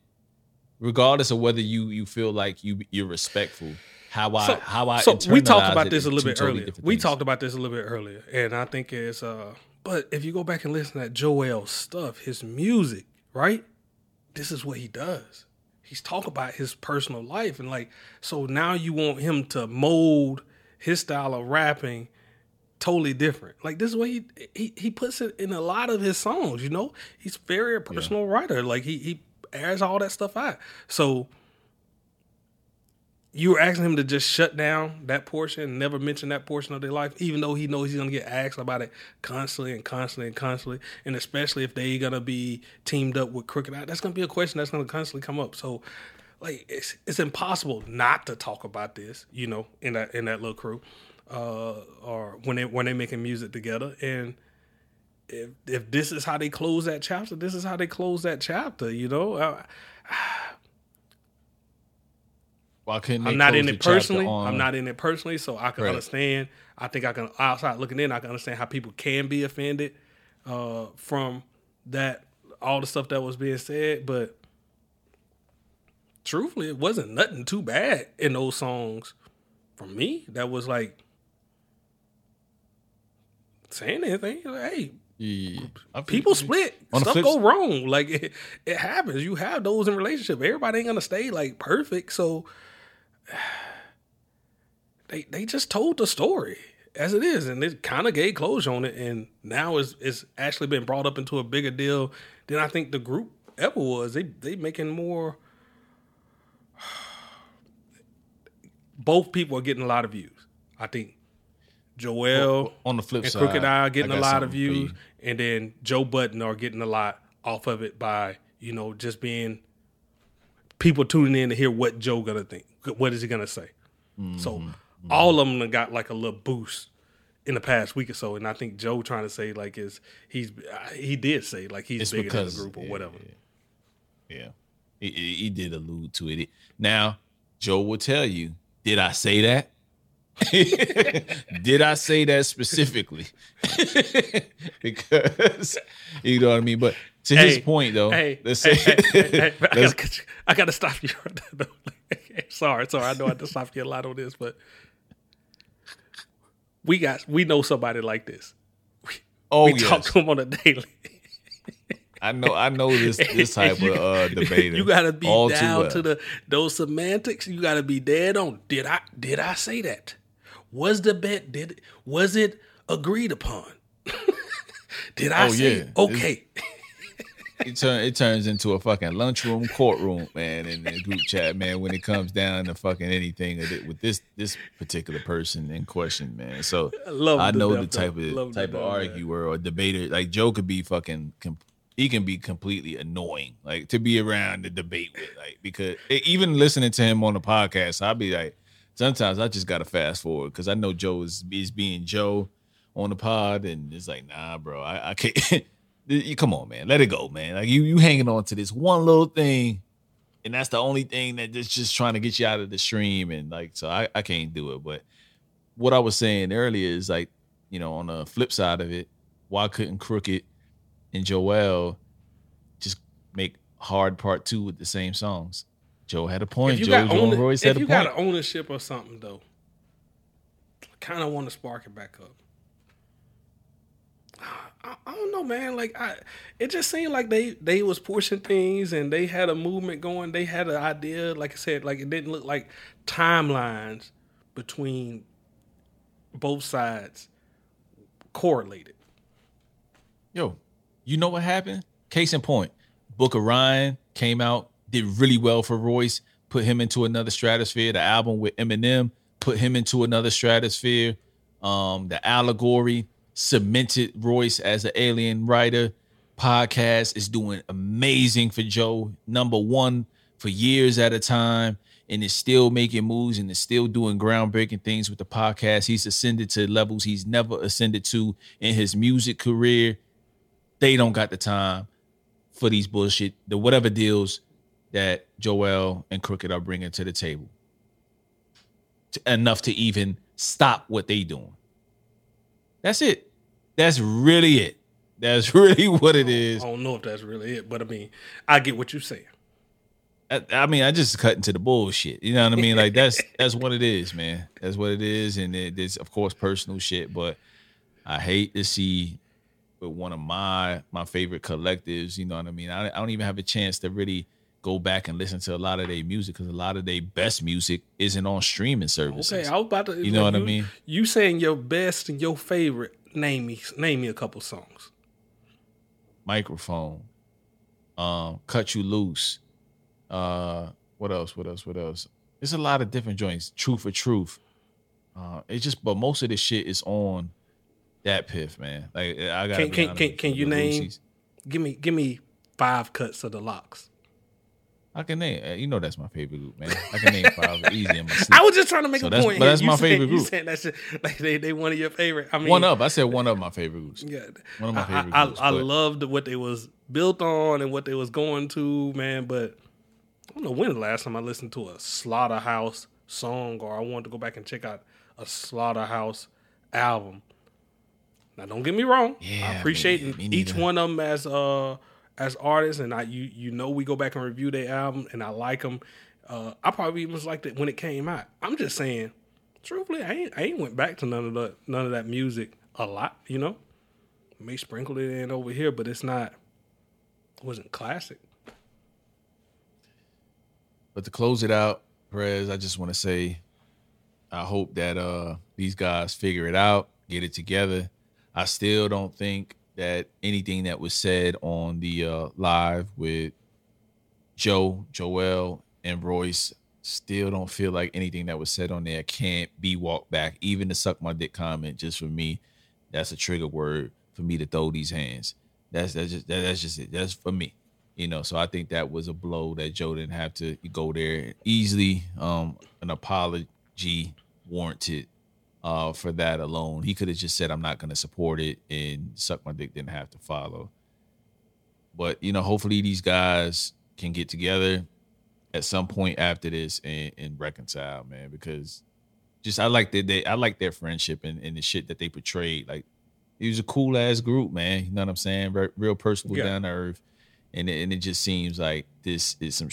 regardless of whether you you feel like you you're respectful. How I so, how I so we talked about this a little bit totally earlier. We talked about this a little bit earlier, and I think it's uh. But if you go back and listen to Joel's stuff, his music, right? This is what he does he's talking about his personal life and like so now you want him to mold his style of rapping totally different. Like this is what he he he puts it in a lot of his songs, you know? He's very a personal yeah. writer. Like he he airs all that stuff out. So you were asking him to just shut down that portion never mention that portion of their life, even though he knows he's gonna get asked about it constantly and constantly and constantly, and especially if they're gonna be teamed up with Crooked I, that's gonna be a question that's gonna constantly come up. So, like, it's it's impossible not to talk about this, you know, in that in that little crew. uh, or when they when they making music together. And if if this is how they close that chapter, this is how they close that chapter. You know. Uh, Why couldn't I'm not in it personally. on- I'm not in it personally, so I can Right. understand. I think I can outside looking in. I can understand how people can be offended uh, from that all the stuff that was being said, but truthfully, it wasn't nothing too bad in those songs. For me, that was like saying anything. Like, hey, Yeah. People split On stuff go wrong like it, it happens you have those in relationship everybody ain't gonna stay like perfect so they they just told the story as it is and it kind of gave closure on it and now it's it's actually been brought up into a bigger deal than i think the group ever was. They they making more both people are getting a lot of views i think. Joel on the flip and side, Crooked I are getting a lot of views, and then Joe Budden are getting a lot off of it by you know just being people tuning in to hear what Joe gonna think, what is he gonna say. So Mm-hmm. all of them got like a little boost in the past week or so, and I think Joe trying to say like is he's he did say like he's It's bigger because than the group or yeah, whatever. Yeah, he, he he did allude to it. Now, Joe will tell you, did I say that? did I say that specifically? because you know what I mean. But to his point, though, Hey, let's say, hey, hey, hey, I, gotta, I gotta stop you. Though. sorry, sorry. I know I just have to stop you a lot on this, but we got we know somebody like this. oh we yes, talk to him on a daily. I know, I know this this type You- of uh, debater. You gotta be down well. to the those semantics. You gotta be dead on. Did I did I say that? Was the bet did was it agreed upon? did I Oh, say yeah. okay? It turn it turns into a fucking lunchroom courtroom, man, in the group chat, man. When it comes down to fucking anything with this this particular person in question, man. So I I know the type of Love type of arguer or debater. Like Joe could be fucking. He can be completely annoying, like to be around to debate with, like because even listening to him on the podcast, I'll be like, sometimes I just gotta fast forward because I know Joe is is being Joe on the pod, and it's like, nah, bro, I, I can't. you come on, man, let it go, man. Like you you hanging on to this one little thing, and that's the only thing that just just trying to get you out of the stream, and like so I I can't do it. But what I was saying earlier is like, you know, on the flip side of it, why couldn't Crooked and Joel just make Hard Part Two with the same songs? Joe had a point. If you Joe got, Joe owner- Royce if had a you point. got an ownership or something though, I kind of want to spark it back up. I, I don't know, man. Like I, it just seemed like they they was pushing things and they had a movement going. They had an idea. Like I said, like it didn't look like timelines between both sides correlated. Yo, you know what happened? Case in point, Book of Ryan came out, did really well for Royce, put him into another stratosphere. The album with Eminem put him into another stratosphere. Um, the allegory cemented Royce as an alien writer. Podcast is doing amazing for Joe, number one for years at a time, and is still making moves and is still doing groundbreaking things with the podcast. He's ascended to levels he's never ascended to in his music career they don't got the time for these bullshit, the whatever deals that Joel and Crooked are bringing to the table. To- enough to even stop what they doing. That's it. That's really it. That's really what it is. I don't know if that's really it, but I mean, I get what you're saying. I, I mean, I just cut into the bullshit. You know what I mean? Like that's that's what it is, man. That's what it is, and it is of course personal shit. But I hate to see with one of my my favorite collectives. You know what I mean? I, I don't even have a chance to really go back and listen to a lot of their music because a lot of their best music isn't on streaming services. Okay, I was about to. You know what I mean? You saying your best and your favorite? Name me, name me a couple songs. Microphone, um, cut you loose. Uh, what else? What else? What else? There's a lot of different joints. Truth for truth. Uh, it's just, but most of the shit is on DatPiff, man. Like I got. Can can can, can you name? Give me give me five cuts of the locks. I can name. uh, You know that's my favorite group, man. I can name five easy in my sleep. I was just trying to make So a that's- point. but that's You my saying- favorite You group. saying that's like they they one of your favorite? I mean, one up. I said one of my favorite groups. Yeah, One of my I- favorite I, groups, I, loved what they was built on and what they was going to, man. But I don't know when the last time I listened to a Slaughterhouse song or I wanted to go back and check out a Slaughterhouse album. Now, don't get me wrong. Yeah, I appreciate each one of them as uh as artists, and I you you know we go back and review their album, and I like them. Uh, I probably even liked it when it came out. I'm just saying, truthfully, I ain't I ain't went back to none of the none of that music a lot. You know, may sprinkle it in over here, but it's not. It wasn't classic. But to close it out, Perez, I just want to say, I hope that uh these guys figure it out, get it together. I still don't think that anything that was said on the uh live with Joe, Joel, and Royce still don't feel like anything that was said on there can't be walked back. Even the suck my dick comment, just for me, that's a trigger word for me to throw these hands. That's that's just that, that's just it. That's for me. You know, so I think that was a blow that Joe didn't have to go there easily. Um, an apology warranted uh for that alone. He could have just said, I'm not gonna support it and suck my dick didn't have to follow. But you know, hopefully these guys can get together at some point after this and, and reconcile, man, because just I like that they I like their friendship and, and the shit that they portrayed. Like it was a cool ass group, man. You know what I'm saying? Re- Real personal, Yeah. down to earth, and it, and it just seems like this is some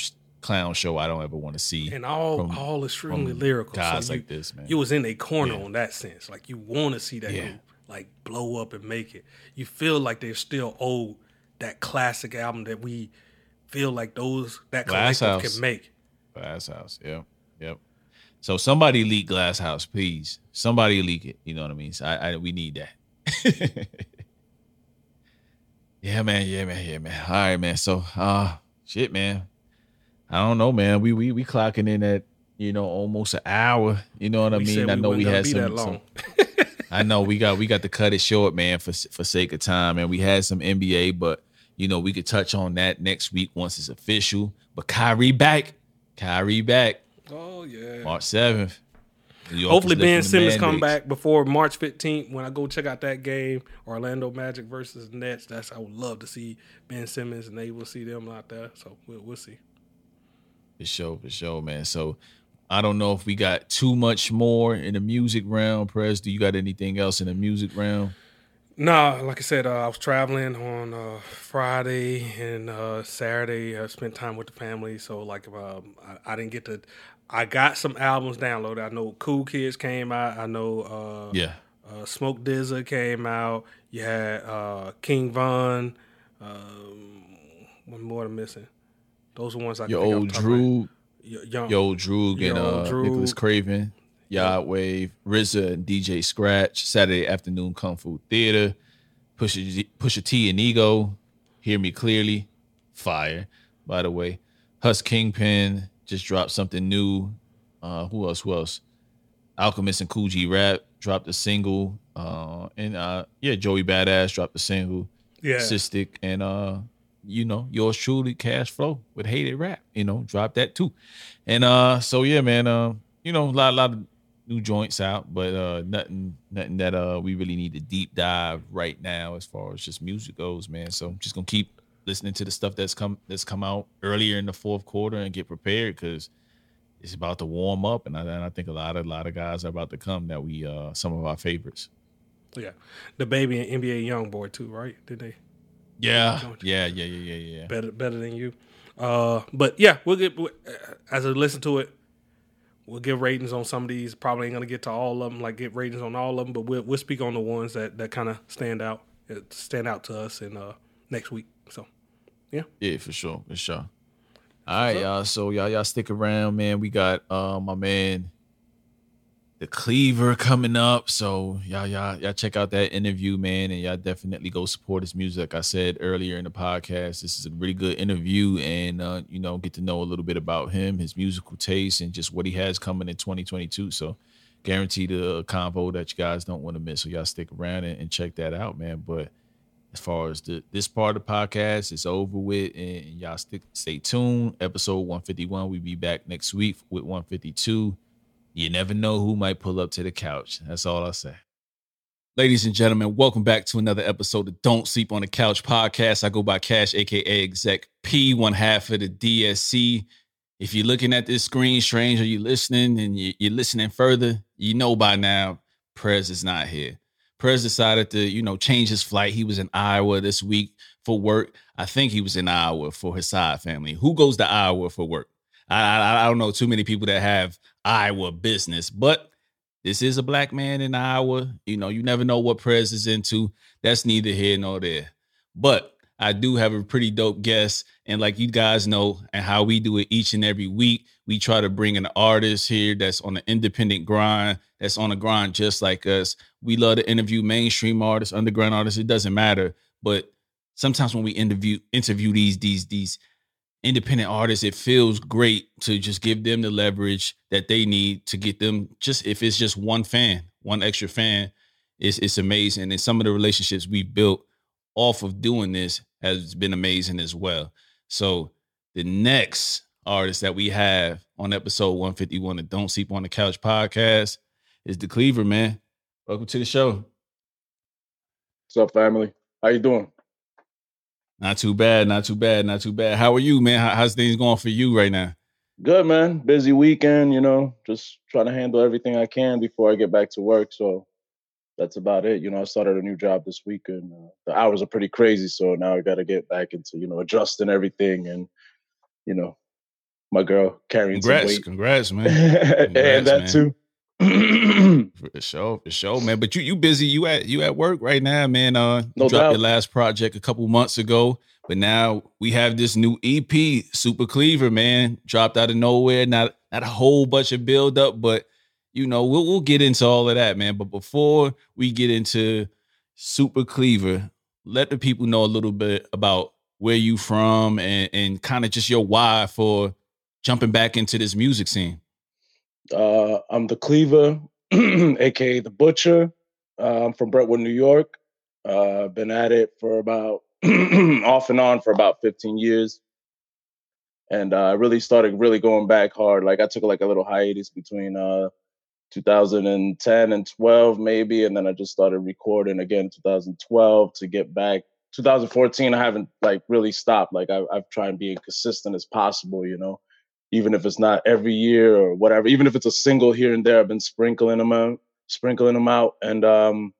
clown show I don't ever want to see. And all from- all extremely lyrical. guys so you, like this, man. You was in a corner Yeah. on that sense. Like you want to see that Yeah. group like blow up and make it. You feel like they're still old that classic album that we feel like those that Glass collective House. can make. Glass House. Yep. Yep. So somebody leak Glass House, please. Somebody leak it. You know what I mean? So I, I we need that. yeah, man. Yeah, man. Yeah, man. All right, man. So uh shit, man. I don't know, man. We we we clocking in at you know almost an hour. You know what I mean? I know we had some, some. I know we got we got to cut it short, man, for for sake of time. And we had some NBA, but you know we could touch on that next week once it's official. But Kyrie back, Kyrie back, Oh yeah. March seventh. Hopefully Ben Simmons come back before March 15th when I go check out that game, Orlando Magic versus Nets. That's I would love to see Ben Simmons and they will see them out there. So we'll, we'll see. For sure, for sure, man. So I don't know if we got too much more in the music round. Prez, do you got anything else in the music round? No, like I said, uh, I was traveling on uh, Friday and uh, Saturday. I spent time with the family, so like um, I, I didn't get to. I got some albums downloaded. I know Cool Kids came out. I know uh, Yeah. uh, Smoke Dizza came out. You had uh, King Von. Um, one more I'm missing. Those are ones I Your old off the top of my- Drew, Y- young, your old Droog and uh, Droog. Nicholas Craven, Yard Wave, RZA and DJ Scratch, Saturday afternoon Kung Fu Theater, Pusha, Pusha T and Nigo, Hear Me Clearly, Fire, by the way. Hus Kingpin just dropped something new. Uh, who else? Who else? Alchemist and Kool G Rap dropped a single. Uh, and uh, yeah, Joey Badass dropped a single. yeah. Cystic and uh you know yours truly cash flow with hated rap you know drop that too and uh so yeah man uh you know a lot, lot of new joints out but uh nothing nothing that uh we really need to deep dive right now as far as just music goes man so I'm just gonna keep listening to the stuff that's come that's come out earlier in the fourth quarter and get prepared because it's about to warm up and I, and I think a lot of a lot of guys are about to come that we uh some of our favorites yeah. The baby and NBA YoungBoy too, right? Did they? Yeah yeah yeah yeah yeah yeah better better than you. Uh, but yeah, we'll get as I listen to it. We'll give ratings on some of these. Probably ain't gonna get to all of them, like get ratings on all of them, but we'll we'll speak on the ones that that kind of stand out, uh, stand out to us in uh next week. So Yeah, yeah, for sure, for sure. All right, y'all. So y'all, y'all stick around, man. We got uh my man, the Cleaver coming up. So y'all, y'all, y'all check out that interview, man, and y'all definitely go support his music. Like I said earlier in the podcast, this is a really good interview, and uh, you know, get to know a little bit about him, his musical taste, and just what he has coming in 2022. So guaranteed a convo that you guys don't want to miss. So y'all stick around and, and check that out, man. But as far as the this part of the podcast is over with, and y'all stick, stay tuned. Episode 151, we be back next week with 152. You never know who might pull up to the couch. That's all I'll say. Ladies and gentlemen, welcome back to another episode of Don't Sleep on the Couch podcast. I go by Cash, aka Exec P, one half of the DSC. If you're looking at this screen, stranger, you listening and you're listening further, you know by now, Prez is not here. Prez decided to, you know, change his flight. He was in Iowa this week for work. I think he was in Iowa for his side family. Who goes to Iowa for work? I, I, I don't know too many people that have Iowa business, but this is a black man in Iowa. You know, you never know what Prez is into. That's neither here nor there. But I do have a pretty dope guest. And like you guys know, and how we do it each and every week, we try to bring an artist here that's on an independent grind, that's on a grind just like us. We love to interview mainstream artists, underground artists. It doesn't matter. But sometimes when we interview interview these these these independent artists, it feels great to just give them the leverage that they need to get them just if it's just one fan, one extra fan, it's it's amazing. And some of the relationships we've built off of doing this has been amazing as well. So the next artist that we have on episode 151 of Don't Sleep on the Couch podcast is the Cleaver, man. Welcome to the show. What's up, family? How you doing? Not too bad, not too bad, not too bad. How are you, man? How, how's things going for you right now? Good, man. Busy weekend, you know, just trying to handle everything I can before I get back to work. So that's about it. You know, I started a new job this week, and uh, the hours are pretty crazy. So now I got to get back into you know adjusting everything, and you know, my girl carrying congrats. Congrats, man. Congrats, and that man. too. for sure, for sure, man. But you you busy? You at you at work right now, man? Uh, you no dropped doubt. your last project a couple months ago, but now we have this new EP, Super Cleaver, man. Dropped out of nowhere. Not not a whole bunch of build up, but you know, we'll we'll get into all of that, man. But before we get into Super Cleaver, let the people know a little bit about where you from and, and kind of just your why for jumping back into this music scene. Uh, I'm the Cleaver, aka the Butcher. Uh, I'm from Brentwood, New York. Uh, been at it for about off and on for about 15 years and uh, I really started really going back hard. Like I took like a little hiatus between uh, 2010 and 12 maybe and then i just started recording again 2012 to get back 2014 i haven't like really stopped like I, i've tried to be as consistent as possible you know even if it's not every year or whatever even if it's a single here and there i've been sprinkling them out sprinkling them out and um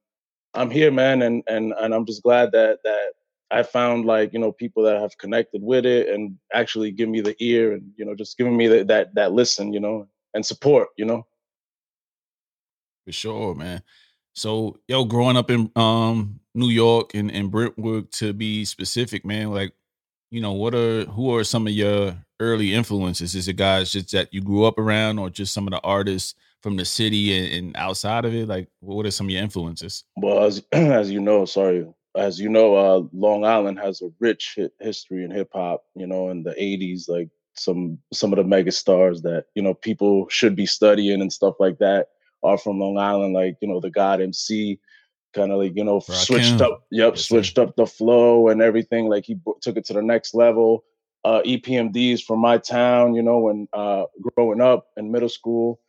i'm here man and and and i'm just glad that that i found like you know people that have connected with it and actually give me the ear and you know just giving me the, that that listen you know and support you know for sure, man. So, yo, growing up in um New York and, and Brentwood to be specific, man, like, you know, what are who are some of your early influences? Is it guys just that you grew up around or just some of the artists from the city and, and outside of it? Like, what are some of your influences? Well, as as you know, sorry, as you know, uh, Long Island has a rich history in hip hop. You know, in the '80s, like some some of the mega stars that you know people should be studying and stuff like that are from Long Island, like you know the God MC, kind of like you know switched up. Yep, yes, switched sir. up the flow and everything. Like he b- took it to the next level. Uh, EPMDs from my town, you know, when uh, growing up in middle school,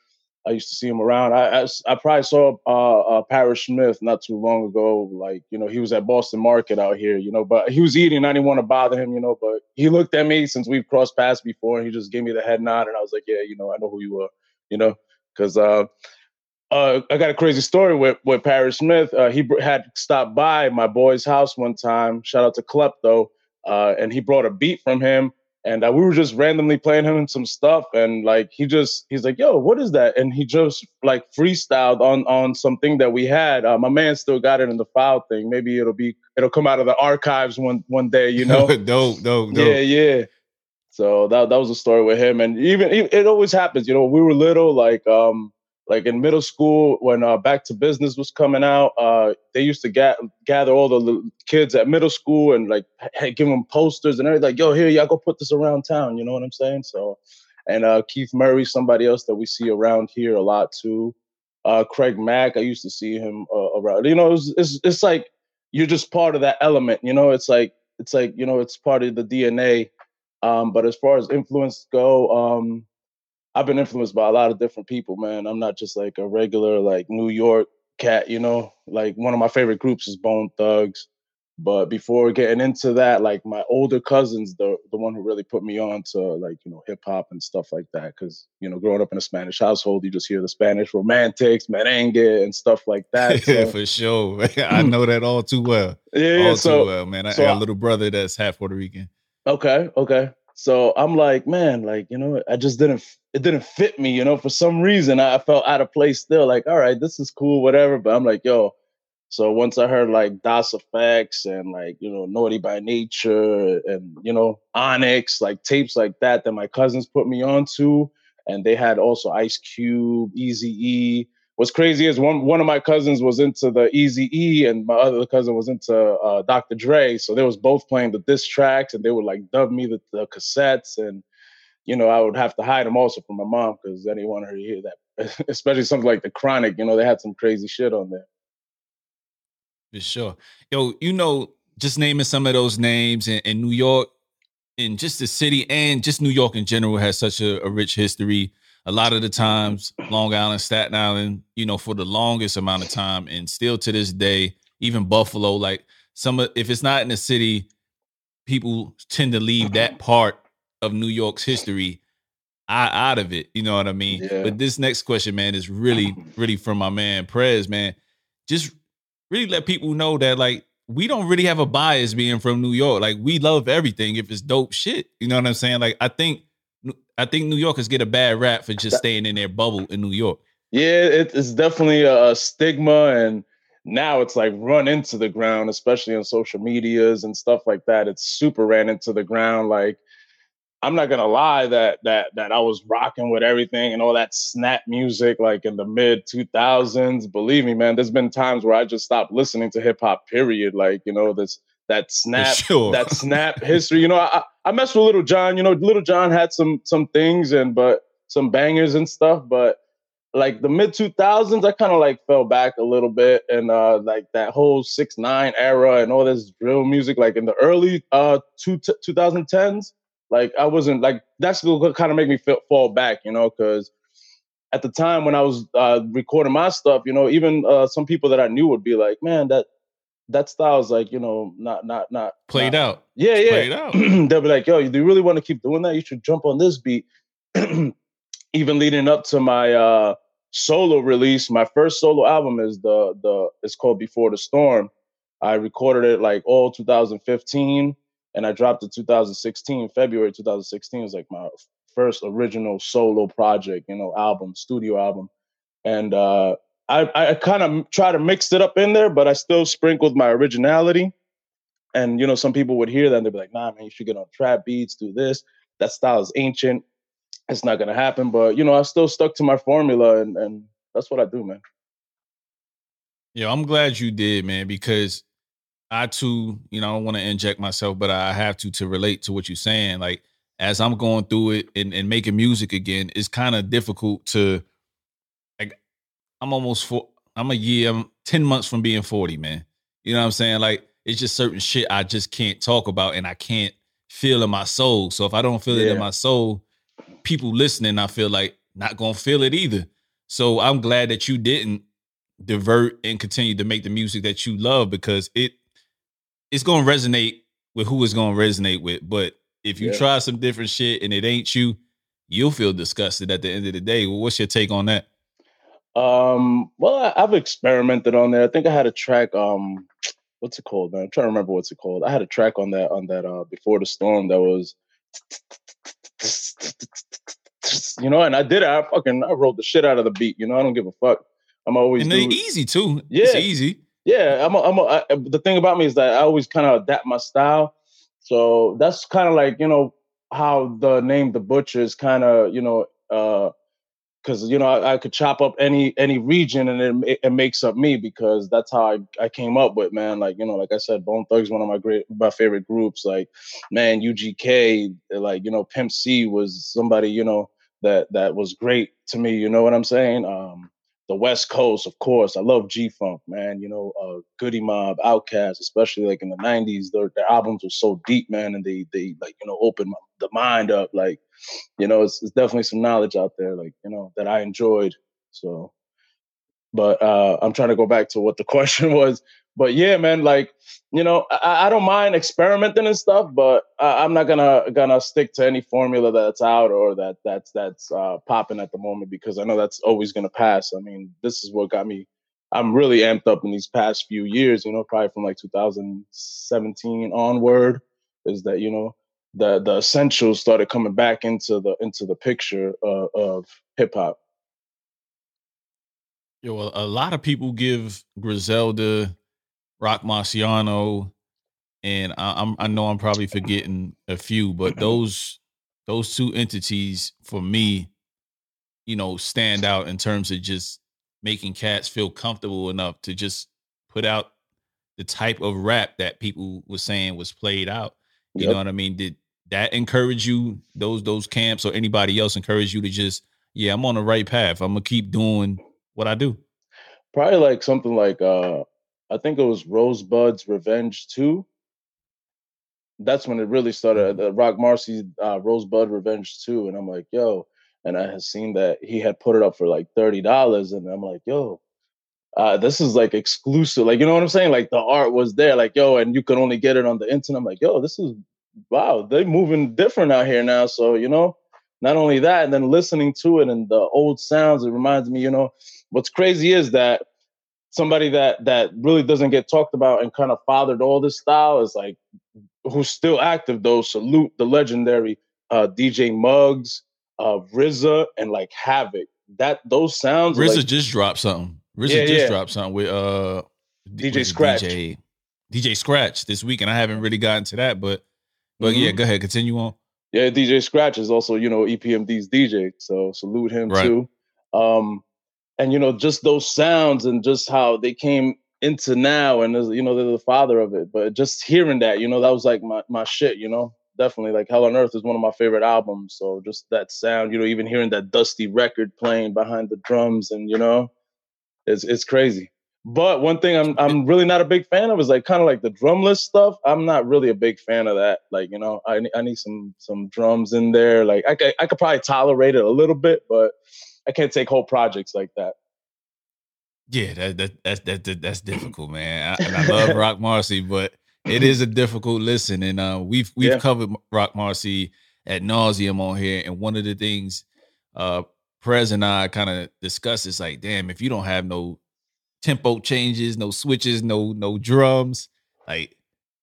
I used to see him around. I I, I probably saw uh, uh, Parrish Smith not too long ago. Like you know, he was at Boston Market out here, you know, but he was eating. I didn't want to bother him, you know, but he looked at me since we've crossed paths before, and he just gave me the head nod, and I was like, yeah, you know, I know who you are, you know, because uh, uh, I got a crazy story with with Parrish Smith. Uh, he had stopped by my boy's house one time. Shout out to Klepto, uh, and he brought a beat from him, and uh, we were just randomly playing him some stuff, and like he just he's like, "Yo, what is that?" And he just like freestyled on on something that we had. Uh, my man still got it in the file thing. Maybe it'll be it'll come out of the archives one one day, you know? dope, dope, dope. Yeah, yeah. So that that was a story with him, and even it always happens. You know, we were little, like um like in middle school when uh, back to business was coming out uh, they used to ga- gather all the kids at middle school and like give them posters and everything like yo here y'all go put this around town you know what i'm saying so and uh, keith murray somebody else that we see around here a lot too uh, craig mack i used to see him uh, around you know it's, it's, it's like you're just part of that element. You know, it's like it's like you know, it's part of the DNA. Um, but as far as influence go, um, I've been influenced by a lot of different people, man. I'm not just like a regular like New York cat, you know. Like one of my favorite groups is Bone Thugs. But before getting into that, like my older cousins, the the one who really put me on to like you know hip hop and stuff like that, because you know growing up in a Spanish household, you just hear the Spanish romantics, merengue, and stuff like that. So. For sure, I hmm. know that all too well. Yeah, all so, too well, man. I so got a little brother that's half Puerto Rican. Okay, okay. So I'm like, man, like you know, I just didn't. It didn't fit me, you know. For some reason, I felt out of place. Still, like, all right, this is cool, whatever. But I'm like, yo. So once I heard like Das EFX and like you know Naughty by Nature and you know Onyx, like tapes like that, that my cousins put me onto, and they had also Ice Cube, Easy E. What's crazy is one one of my cousins was into the Easy E, and my other cousin was into uh, Dr. Dre. So they was both playing the diss tracks, and they would like dub me the, the cassettes, and you know I would have to hide them also from my mom because I didn't want her to hear that, especially something like the Chronic. You know they had some crazy shit on there. For sure. Yo, you know, just naming some of those names in, in New York and just the city and just New York in general has such a, a rich history. A lot of the times, Long Island, Staten Island, you know, for the longest amount of time, and still to this day, even Buffalo, like some if it's not in the city, people tend to leave that mm-hmm. part of New York's history out, out of it. You know what I mean? Yeah. But this next question, man, is really, really from my man Prez, man. Just really let people know that like we don't really have a bias being from New York. Like we love everything if it's dope shit. You know what I'm saying? Like I think I think New Yorkers get a bad rap for just staying in their bubble in New York. Yeah, it's definitely a, a stigma, and now it's like run into the ground, especially on social medias and stuff like that. It's super ran into the ground. Like I'm not gonna lie that that that I was rocking with everything and all that snap music like in the mid 2000s. Believe me, man, there's been times where I just stopped listening to hip hop. Period. Like you know this that snap sure. that snap history. You know, I I messed with Lil Jon. You know, Lil Jon had some some things and but some bangers and stuff, but like the mid 2000s i kind of like fell back a little bit and uh like that whole 6 9 era and all this drill music like in the early uh two, 2010s like i wasn't like that's what kind of make me feel, fall back you know because at the time when i was uh recording my stuff you know even uh some people that i knew would be like man that that style is like you know not not not Played not, out. yeah yeah. Played out. they'll be like yo do you really want to keep doing that? You should jump on this beat. Even leading up to my uh solo release my first solo album is the the it's called before the storm. I recorded it like all 2015 and i dropped it 2016 february 2016 was like my first original solo project you know album studio album and uh i i kind of try to mix it up in there but i still sprinkled my originality and you know some people would hear that and they'd be like nah man you should get on trap beats do this that style is ancient it's not gonna happen. But you know, I still stuck to my formula, and and that's what I do, man. Yeah, I'm glad you did, man, because I too, you know, I don't want to inject myself, but I have to to relate to what you're saying. Like as I'm going through it and, and making music again, it's kind of difficult to like I'm almost for I'm a year, I'm 10 months from being 40, man. You know what I'm saying? Like it's just certain shit I just can't talk about and I can't feel in my soul. So if I don't feel it in my soul, people listening, I feel like not gonna feel it either. So I'm glad that you didn't divert and continue to make the music that you love because it it's gonna resonate with who it's gonna resonate with. But if you Yeah. try some different shit and it ain't you, you'll feel disgusted at the end of the day. Well, what's your take on that? Um, well, I, I've experimented on there. I think I had a track. Um, what's it called, man? I'm trying to remember what's it called. I had a track on that on that uh before the storm that was, you know, and I did it. I fucking I wrote the shit out of the beat. You know, I don't give a fuck. I'm always And they do- easy too. Yeah, It's easy. Yeah i'm a, I'm a, I, the thing about me is that i always kind of adapt my style. So that's kind of like you know how the name the butcher is kind of you know uh because you know I, I could chop up any any region and it, it makes up me because that's how I, I came up with man. Like you know like i said bone thugs one of my great my favorite groups. Like man ugk like you know pimp c was somebody you know that that was great to me you know what i'm saying? Um the West Coast, of course. I love G Funk, man. You know, uh, Goodie Mob, Outkast, especially like in the '90s. Their, their albums were so deep, man, and they they like you know opened the mind up. Like, you know, it's, it's definitely some knowledge out there, like you know, that I enjoyed. So, but uh, I'm trying to go back to what the question was but yeah, man, like you know, I, I don't mind experimenting and stuff, but I, am not gonna gonna stick to any formula that's out or that that's that's uh, popping at the moment because I know that's always gonna pass. I mean, this is what got me. I'm really amped up in these past few years. You know, probably from like 2017 onward, is that you know the the essentials started coming back into the into the picture uh, of hip hop. Yo, a lot of people give Griselda Roc Marciano, and I, am I know I'm probably forgetting a few, but those those two entities for me, you know, stand out in terms of just making cats feel comfortable enough to just put out the type of rap that people were saying was played out. You yep. know what I mean? Did that encourage you, those those camps or anybody else encourage you to just, yeah, I'm on the right path. I'm gonna keep doing what I do. Probably like something like uh I think it was Rosebudd's Revenge 2. That's when it really started. The Roc Marci uh, Rosebudd Revenge 2. And I'm like, yo. And I had seen that he had put it up for like $30. And I'm like, yo, uh, this is like exclusive. Like, you know what I'm saying? Like the art was there, like, yo, and you could only get it on the internet. I'm like, yo, this is wow, they're moving different out here now. So, you know, not only that, and then listening to it and the old sounds, it reminds me, you know, what's crazy is that somebody that that really doesn't get talked about and kind of fathered all this style is like who's still active though. Salute the legendary uh, DJ Muggs, uh, RZA, and like Havoc. That those sounds. RZA like, just dropped something. RZA yeah, just yeah. dropped something with uh DJ Scratch. DJ, DJ Scratch this week, and I haven't really gotten to that, but but mm-hmm. yeah, go ahead, continue on. Yeah, DJ Scratch is also you know EPMD's DJ, so salute him right. too. Um, and you know just those sounds and just how they came into now and you know they're the father of it but just hearing that you know that was like my, my shit you know? Definitely like hell on earth is one of my favorite albums so just that sound you know even hearing that dusty record playing behind the drums and you know it's it's crazy. But one thing i'm i'm really not a big fan of is like kind of like the drumless stuff. I'm not really a big fan of that like you know i, I need some some drums in there like I, I could probably tolerate it a little bit but I can't take whole projects like that. Yeah, that, that that's that, that that's difficult, man. I, and I love Roc Marci, but it is a difficult listen. And uh, we've we've yeah. covered Roc Marci at nauseum on here. And one of the things uh Prez and I kind of discuss is like, damn, if you don't have no tempo changes, no switches, no no drums, like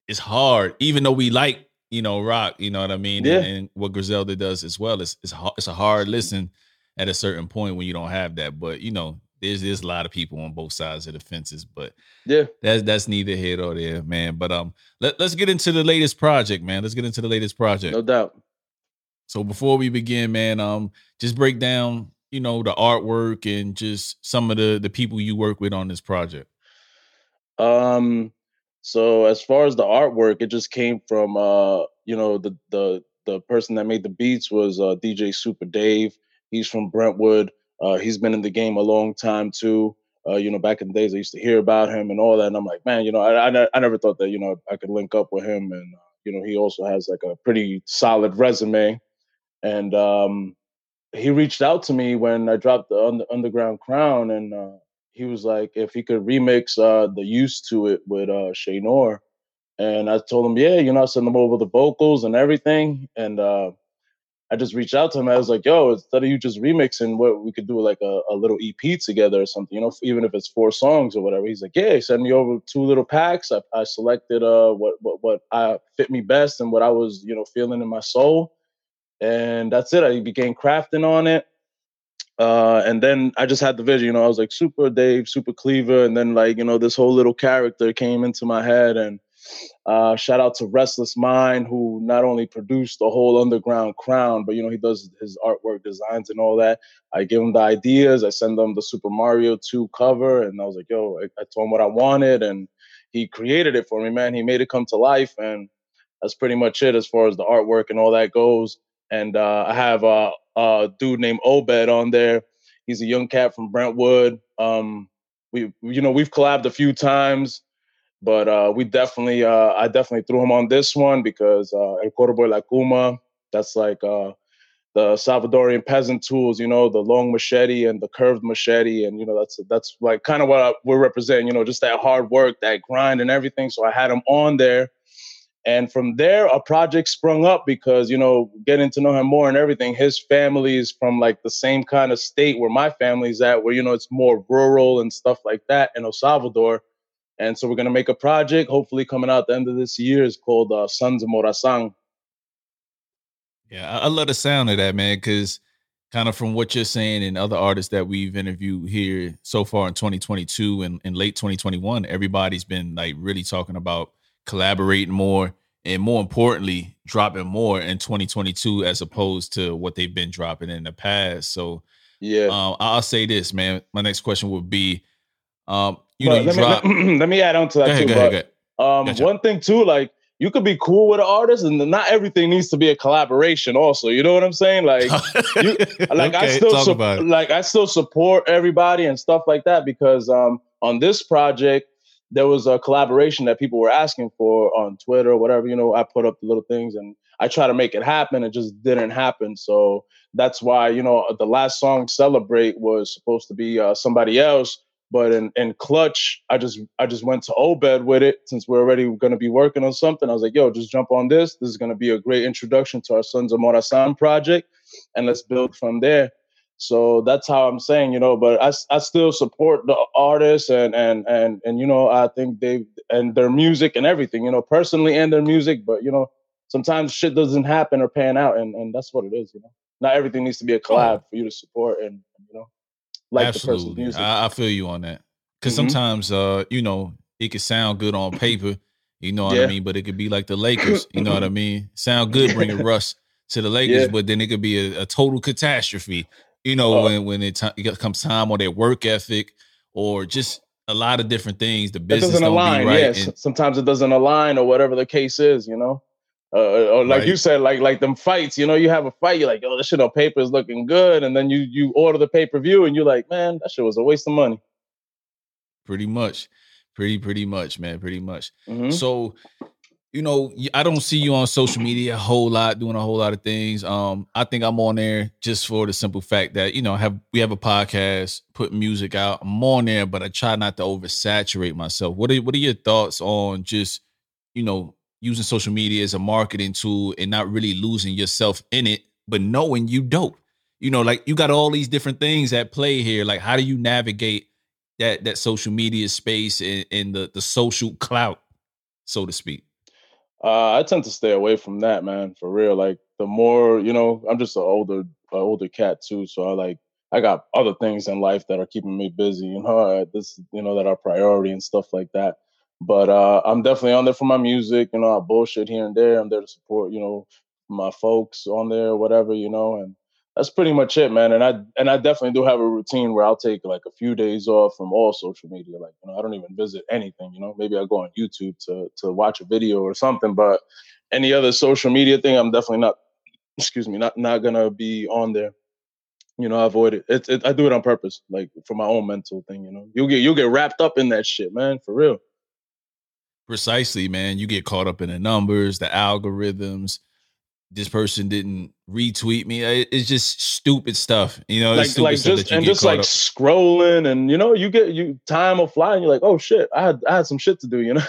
it's hard. Even though we like, you know, rock, you know what I mean, yeah. and, and what Griselda does as well. It's it's it's a hard listen at a certain point when you don't have that. But you know, there's there's a lot of people on both sides of the fences. But yeah, that's that's neither here nor there, man. But um, let, let's get into the latest project, man. Let's get into the latest project. No doubt. So before we begin, man, um, just break down, you know, the artwork and just some of the the people you work with on this project. Um, so as far as the artwork, it just came from uh, you know, the the the person that made the beats was uh, DJ Super Dave. He's from Brentwood. Uh, he's been in the game a long time too. Uh, you know, back in the days, I used to hear about him and all that, and I'm like, man, you know, I, I, I never thought that you know I could link up with him, and uh, you know, he also has like a pretty solid resume, and um, he reached out to me when I dropped the under, Underground Crown, and uh, he was like, if he could remix uh, the "Used to It" with uh, Che Noir, and I told him, yeah, you know, I send him over the vocals and everything, and uh, I just reached out to him. I was like, yo, instead of you just remixing, what we could do like a, a little EP together or something, you know, even if it's four songs or whatever. He's like, yeah, send me over two little packs. I, I selected uh what, what what I fit me best and what I was, you know, feeling in my soul. And that's it. I began crafting on it. Uh, and then I just had the vision, you know, I was like super Dave, super Cleaver, and then like, you know, this whole little character came into my head and uh, shout out to Restless Mind, who not only produced the whole Underground Crown, but you know he does his artwork designs and all that. I give him the ideas. I send him the Super Mario 2 cover, and I was like, "Yo," I, I told him what I wanted, and he created it for me. Man, he made it come to life, and that's pretty much it as far as the artwork and all that goes. And uh, I have a, a dude named Obed on there. He's a young cat from Brentwood. Um, we you know we've collabed a few times, but uh, we definitely uh, I definitely threw him on this one because uh, El Corvo La Cuma. That's like uh, the Salvadorian peasant tools, you know, the long machete and the curved machete, and you know that's that's like kind of what I, we're representing, you know, just that hard work, that grind, and everything. So I had him on there, and from there a project sprung up because you know getting to know him more and everything. His family is from like the same kind of state where my family's at, where you know it's more rural and stuff like that in El Salvador. And so we're gonna make a project, hopefully coming out the end of this year. is called uh, Sons of Morazan yeah, I, love the sound of that, man, because kind of from what you're saying and other artists that we've interviewed here so far in 2022 and in late 2021, everybody's been like really talking about collaborating more and more importantly, dropping more in 2022 as opposed to what they've been dropping in the past. So, yeah, um, I'll say this, man. My next question would be, um, you know, you let, me, let me add on to that ahead, too. Ahead, ahead. Um, gotcha. one thing too, like you could be cool with an artist and not everything needs to be a collaboration also you know what i'm saying like you, like okay, i still su- like i still support everybody and stuff like that because um on this project there was a collaboration that people were asking for on twitter or whatever you know i put up the little things and i try to make it happen it just didn't happen so that's why you know the last song celebrate was supposed to be uh, somebody else but in, in clutch, I just I just went to Obed with it since we're already going to be working on something. I was like, yo, just jump on this. This is going to be a great introduction to our Sons of Morazan project, and let's build from there. So that's how I'm saying, you know. But I, I still support the artists and and and and you know I think they and their music and everything, you know, personally and their music. But you know, sometimes shit doesn't happen or pan out, and and that's what it is, you know. Not everything needs to be a collab for you to support, and you know like Absolutely. I, I, feel you on that. Because mm-hmm. sometimes, uh, you know, it could sound good on paper, you know what yeah. I mean, but it could be like the Lakers, you know what I mean. Sound good bringing Russ to the Lakers, yeah. but then it could be a, a total catastrophe, you know, uh, when when it, t- it comes time on their work ethic or just a lot of different things. The business doesn't align. Right yes, and, sometimes it doesn't align or whatever the case is, you know. Uh, or like right. you said, like like them fights. You know, you have a fight, you're like, oh, this shit on paper is looking good, and then you you order the pay per view, and you're like, man, that shit was a waste of money. Pretty much, pretty pretty much, man, pretty much. Mm-hmm. So, you know, I don't see you on social media a whole lot, doing a whole lot of things. Um, I think I'm on there just for the simple fact that you know, have we have a podcast, put music out. I'm on there, but I try not to oversaturate myself. What are what are your thoughts on just you know using social media as a marketing tool and not really losing yourself in it, but knowing you dope. You know, like you got all these different things at play here. Like, how do you navigate that that social media space and, and the the social clout, so to speak? Uh, I tend to stay away from that, man. For real, like the more you know, I'm just an older, older cat too. So I like I got other things in life that are keeping me busy. You know, this you know that are priority and stuff like that. But uh, I'm definitely on there for my music. You know, I bullshit here and there. I'm there to support, you know, my folks on there, whatever, you know, and that's pretty much it, man. And I and I definitely do have a routine where I'll take like a few days off from all social media. Like, you know, I don't even visit anything, you know. Maybe I go on YouTube to to watch a video or something, but any other social media thing, I'm definitely not excuse me, not not gonna be on there. You know, I avoid it. It, it. I do it on purpose, like for my own mental thing. You know, you'll get you'll get wrapped up in that shit, man, for real. Precisely, man. You get caught up in the numbers, the algorithms. This person didn't retweet me. Eh, it's just stupid stuff, you know. Like, like just and just like up. scrolling, and you know, you get you time will fly, and you're like, oh shit, I had I had some shit to do, you know.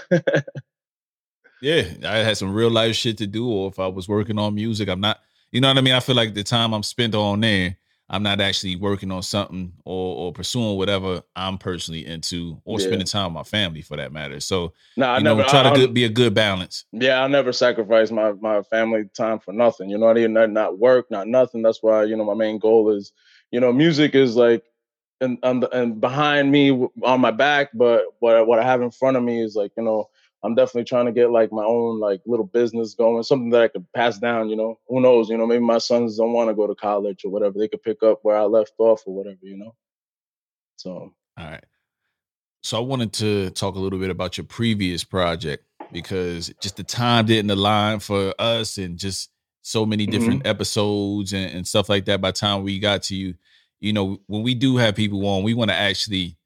yeah, I had some real life shit to do, or if I was working on music, I'm not. You know what I mean? I feel like the time I'm spent on there I'm not actually working on something or, or pursuing whatever I'm personally into or yeah. spending time with my family for that matter. So, no, I never know, try I, to be a good balance. Yeah, I never sacrifice my my family time for nothing. You know, I even not, not work, not nothing. That's why you know my main goal is, you know, music is like, and and, and behind me on my back, but what what I have in front of me is like you know I'm definitely trying to get like my own like little business going, something that I could pass down. You know, who knows? You know, maybe my sons don't want to go to college or whatever. They could pick up where I left off or whatever. You know. So. All right. So I wanted to talk a little bit about your previous project because just the time didn't align for us and just so many different mm-hmm. episodes and, and, stuff like that. By the time we got to you, you know, when we do have people on, we want to actually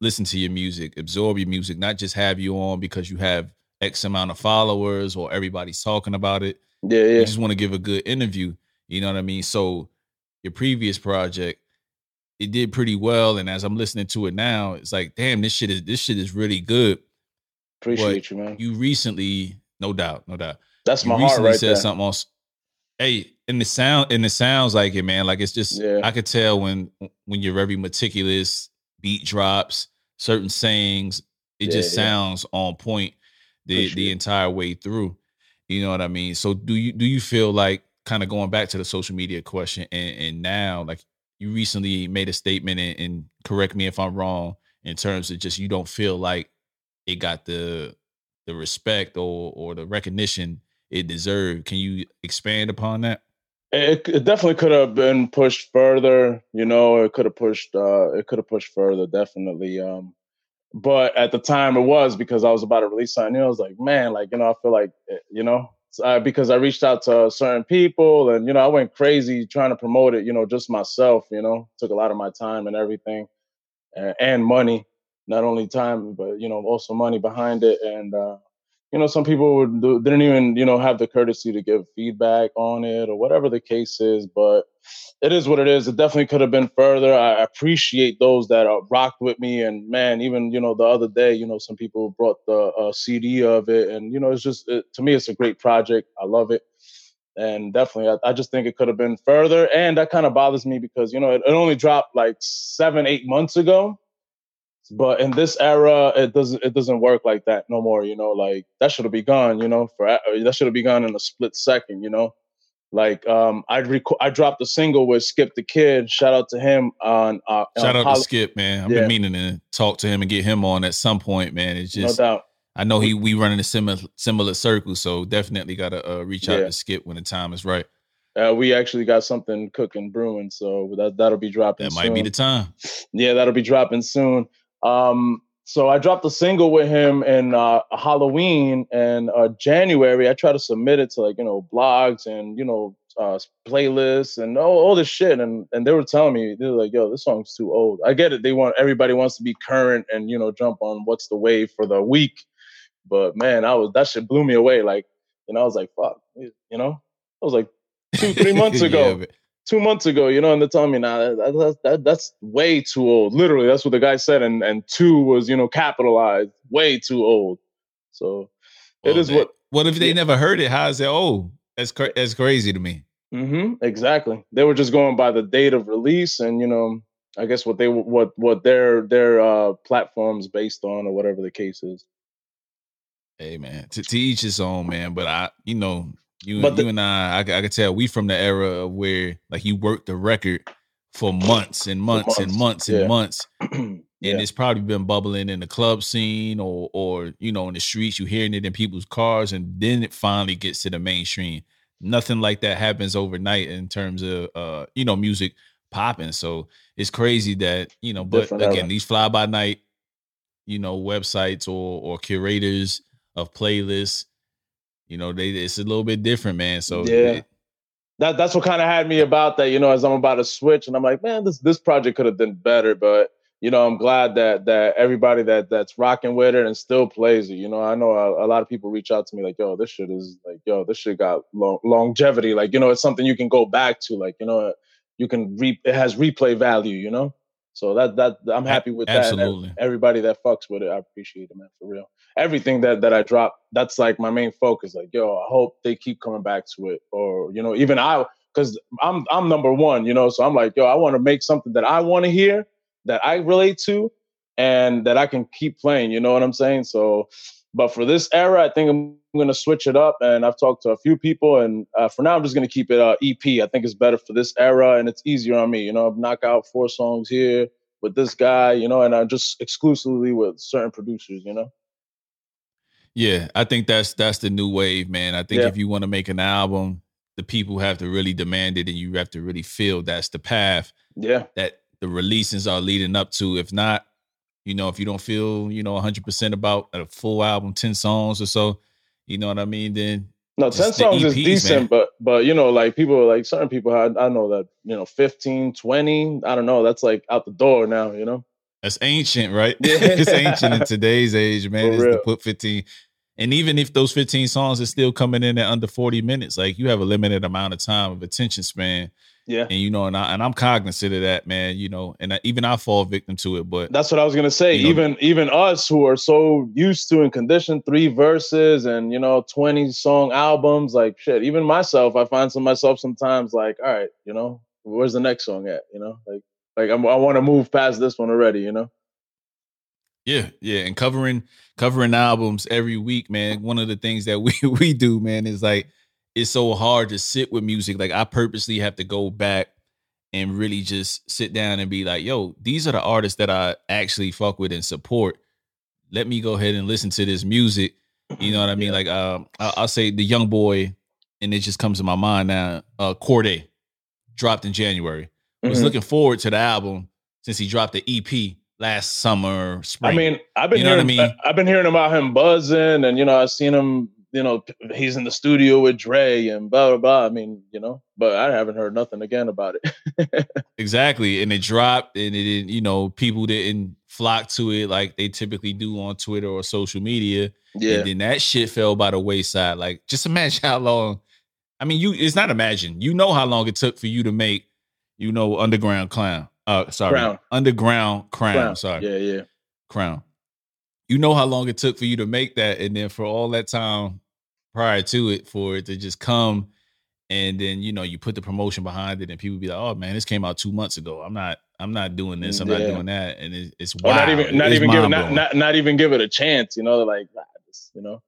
listen to your music, absorb your music, not just have you on because you have X amount of followers or everybody's talking about it. Yeah, yeah. We just want to give a good interview. You know what I mean? So your previous project, it did pretty well. And as I'm listening to it now, it's like, damn, this shit is this shit is really good. Appreciate But you, man. You recently, no doubt, no doubt. That's You my heart recently right said there. something else. Hey, and the sound and it sounds like it, man. Like it's just Yeah. I could tell when when you're very meticulous, beat drops, certain sayings, it Yeah, just yeah. sounds on point the Appreciate the entire way through. You know what I mean? So do you do you feel like kind of going back to the social media question and, and now like you recently made a statement and, and correct me if I'm wrong in terms of just you don't feel like it got the the respect or or the recognition it deserved. Can you expand upon that? It, it definitely could have been pushed further. You know, it could have pushed. uh It could have pushed further, definitely. Um, but at the time, it was because I was about to release something. Know, I was like, man, like you know, I feel like eh, you know, because I reached out to certain people, and you know, I went crazy trying to promote it. You know, just myself. You know, took a lot of my time and everything, and, and money. Not only time, but you know, also money behind it, and. uh you know, some people would do, didn't even, you know, have the courtesy to give feedback on it or whatever the case is. But it is what it is. It definitely could have been further. I appreciate those that uh, rocked with me. And man, even, you know, the other day, you know, some people brought the uh, CD of it. And, you know, it's just, it, to me, it's a great project. I love it. And definitely, I, I just think it could have been further. And that kind of bothers me because, you know, it, it only dropped like seven, eight months ago but in this era it doesn't it doesn't work like that no more you know like that should have been gone you know for uh, that should have been gone in a split second you know like um i rec- i dropped a single with skip the kid shout out to him on uh Shout on out Hol- to Skip, man. I've Yeah. been meaning to talk to him and get him on at some point, man. It's no just doubt I know he we run in a similar similar circle, so definitely gotta uh, reach out Yeah. to Skip when the time is right. uh, we actually got something cooking brewing so that that'll be dropping That might be the time. yeah that'll be dropping soon um so i dropped a single with him in uh halloween and uh january. I try to submit it to like you know blogs and you know uh playlists and all, all this shit. And and they were telling me they were like yo this song's too old. I get it. They want everybody wants to be current and you know jump on what's the wave for the week. But man i was that shit blew me away like and i was like fuck you know? I was like two three months Yeah, ago. but- two months ago, you know, and they're telling me now that, that, that that's way too old. Literally, that's what the guy said, and and two was you know capitalized, way too old. So it well, is they- what. What if they yeah. never heard it? How is it? Oh, that's cra- that's crazy to me. Mm-hmm, exactly. They were just going by the date of release, and you know, I guess what they what what their their uh platforms based on, or whatever the case is. Hey man, to, to each his own, man. But I, you know, you But the- you and I, I, I could tell we from the era of where like you worked the record for months and months, and months months, and yeah. months, yeah. and it's probably been bubbling in the club scene or or you know in the streets. You hearing it in people's cars, and then it finally gets to the mainstream. Nothing like that happens overnight in terms of uh you know music popping. So it's crazy that you know. But again, these fly by night, you know, websites or or curators of playlists, you know, they it's a little bit different, man. So Yeah. it- that that's what kind of had me about that, you know, as I'm about to switch, and I'm like, man, this this project could have been better, but you know, I'm glad that that everybody that that's rocking with it and still plays it. You know, I know a, a lot of people reach out to me like, yo, this shit is like, yo, this shit got long, longevity. Like, you know, it's something you can go back to. Like, you know, you can re it has replay value. You know, so that that I'm happy with that. and absolutely. everybody that fucks with it, I appreciate it, man, for real. Everything that that I drop, that's like my main focus. Like, yo, I hope they keep coming back to it, or you know, even I, because I'm I'm number one, you know, so I'm like, yo, I want to make something that I want to hear, that I relate to, and that I can keep playing. You know what I'm saying? So, but for this era, I think I'm gonna switch it up, and I've talked to a few people, and uh, for now, I'm just gonna keep it uh, EP. I think it's better for this era, and it's easier on me. You know, I've knock out four songs here with this guy, you know, and I'm just exclusively with certain producers, you know. Yeah, I think that's that's the new wave, man. I think Yeah. if you want to make an album, the people have to really demand it, and you have to really feel that's the path Yeah, that the releases are leading up to. If not, you know, if you don't feel, you know, 100% about a full album, 10 songs or so, you know what I mean, then No, ten songs EPs, is decent, man. but but you know, like people like certain people had I know that, you know, 15, 20, I don't know, that's like out the door now, you know. That's ancient, right? Yeah. it's ancient in today's age, man. is to put 15. And even if those 15 songs are still coming in at under 40 minutes, like you have a limited amount of time of attention span yeah. And you know, and I and I'm cognizant of that, man. You know, and I, even I fall victim to it. But that's what I was gonna say. You know, even even us who are so used to and conditioned three verses and you know 20 song albums, like shit. Even myself, I find some myself sometimes like, all right, you know, where's the next song at? You know, like like I'm, I want to move past this one already. You know. Yeah, yeah, and covering covering albums every week, man. One of the things that we we do, man, is like it's so hard to sit with music. Like I purposely have to go back and really just sit down and be like, yo, these are the artists that I actually fuck with and support. Let me go ahead and listen to this music. You know what I mean? Yeah. Like um, I'll say the young boy, and it just comes to my mind now. Uh Cordae dropped in January. Mm-hmm. Was looking forward to the album since he dropped the EP last summer, spring. I mean, I've been you know hearing, I mean? I've been hearing about him buzzing, and you know, I've seen him you know, he's in the studio with Dre and blah blah blah. I mean, you know, but I haven't heard nothing again about it. exactly, and it dropped, and it didn't. You know, people didn't flock to it like they typically do on Twitter or social media. Yeah, and then that shit fell by the wayside. Like, just imagine how long. I mean, you. It's not imagine. You know how long it took for you to make, you know, underground clown. Uh, sorry, crown. underground crown. crown. Sorry, yeah, yeah, crown you know how long it took for you to make that and then for all that time prior to it for it to just come and then you know you put the promotion behind it and people be like oh man this came out two months ago i'm not i'm not doing this i'm yeah. not doing that and it, it's wild. not even not it's even give it not, not, not even give it a chance you know like you know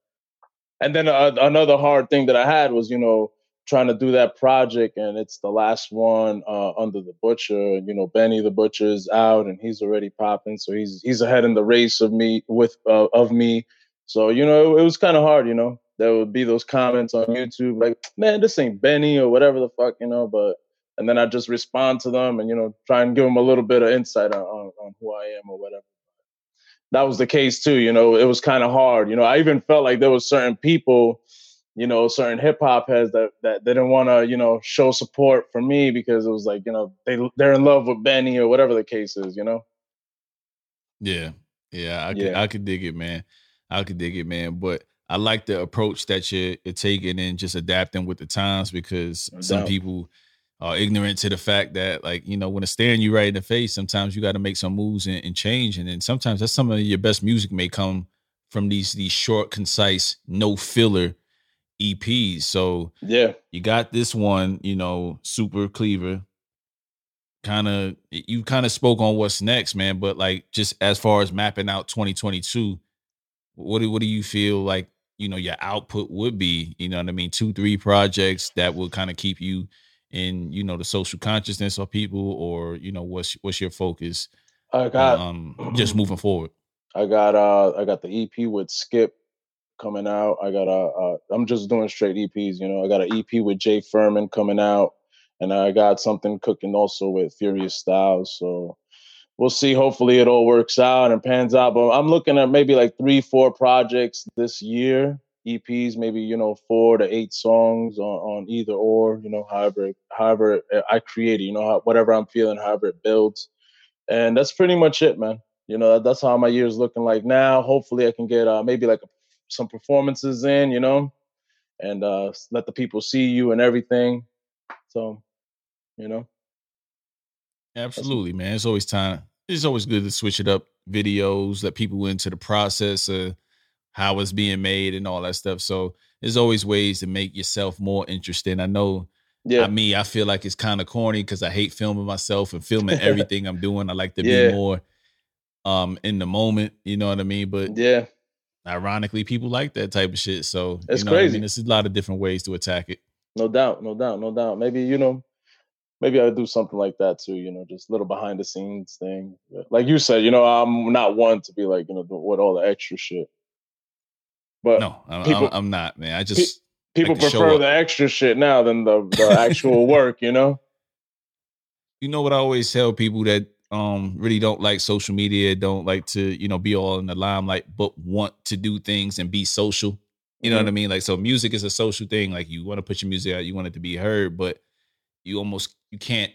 and then uh, another hard thing that i had was you know trying to do that project and it's the last one uh, under the butcher and you know benny the butcher's out and he's already popping so he's he's ahead in the race of me with uh, of me. So you know it, it was kind of hard you know? There would be those comments on youtube like man this ain't benny or whatever the fuck you know but and then i just respond to them and you know try and give them a little bit of insight on, on, on who i am or whatever. That was the case too you know? It was kind of hard you know? I even felt like there was certain people you know, certain hip hop heads that that they didn't want to, you know, show support for me because it was like, you know, they they're in love with Benny or whatever the case is, you know. Yeah, yeah, I could yeah. I could dig it, man. I could dig it, man. But I like the approach that you're, you're taking and just adapting with the times because no some people are ignorant to the fact that, like, you know, when it's staring you right in the face, sometimes you got to make some moves and, and change, and then sometimes that's some of your best music may come from these these short, concise, no filler EPs. So yeah, you got this one, you know, Super Cleaver. Kind of, you kind of spoke on what's next, man. But like, just as far as mapping out 2022, what do what do you feel like? You know, your output would be. You know what I mean? Two, three projects that will kind of keep you in, you know, the social consciousness of people, or you know, what's what's your focus? I got um just moving forward. I got uh I got the EP with Skip coming out. I got a, I'm just doing straight EPs, you know. I got an EP with Jay Furman coming out, and I got something cooking also with Furious Styles. So we'll see. Hopefully it all works out and pans out. But I'm looking at maybe like three, four projects this year. EPs, maybe you know four to eight songs on, on either or, you know, however however I create it, you know, whatever I'm feeling, however it builds, and that's pretty much it, man. You know, that's how my year's looking like now. Hopefully, I can get uh, maybe like a some performances in, you know, and uh, let the people see you and everything. So, you know. Absolutely, man. It's always time. It's always good to switch it up. Videos, that people into the process of how it's being made and all that stuff. So there's always ways to make yourself more interesting. I know yeah. I me, I feel like it's kind of corny because I hate filming myself and filming everything I'm doing. I like to yeah. be more um in the moment, you know what I mean? But yeah, ironically, people like that type of shit. So it's you know crazy. I mean, there's a lot of different ways to attack it. No doubt, no doubt, no doubt. Maybe you know, maybe I'll do something like that too. You know, just little behind the scenes thing. Like you said, you know, I'm not one to be like you know with all the extra shit. But no, I'm, people, I'm not, man. I just pe- people like prefer the extra shit now than the the actual work. You know. You know what I always tell people that um really don't like social media, don't like to, you know, be all in the limelight, but want to do things and be social. You know mm-hmm. what I mean? Like so music is a social thing. Like you want to put your music out, you want it to be heard, but you almost you can't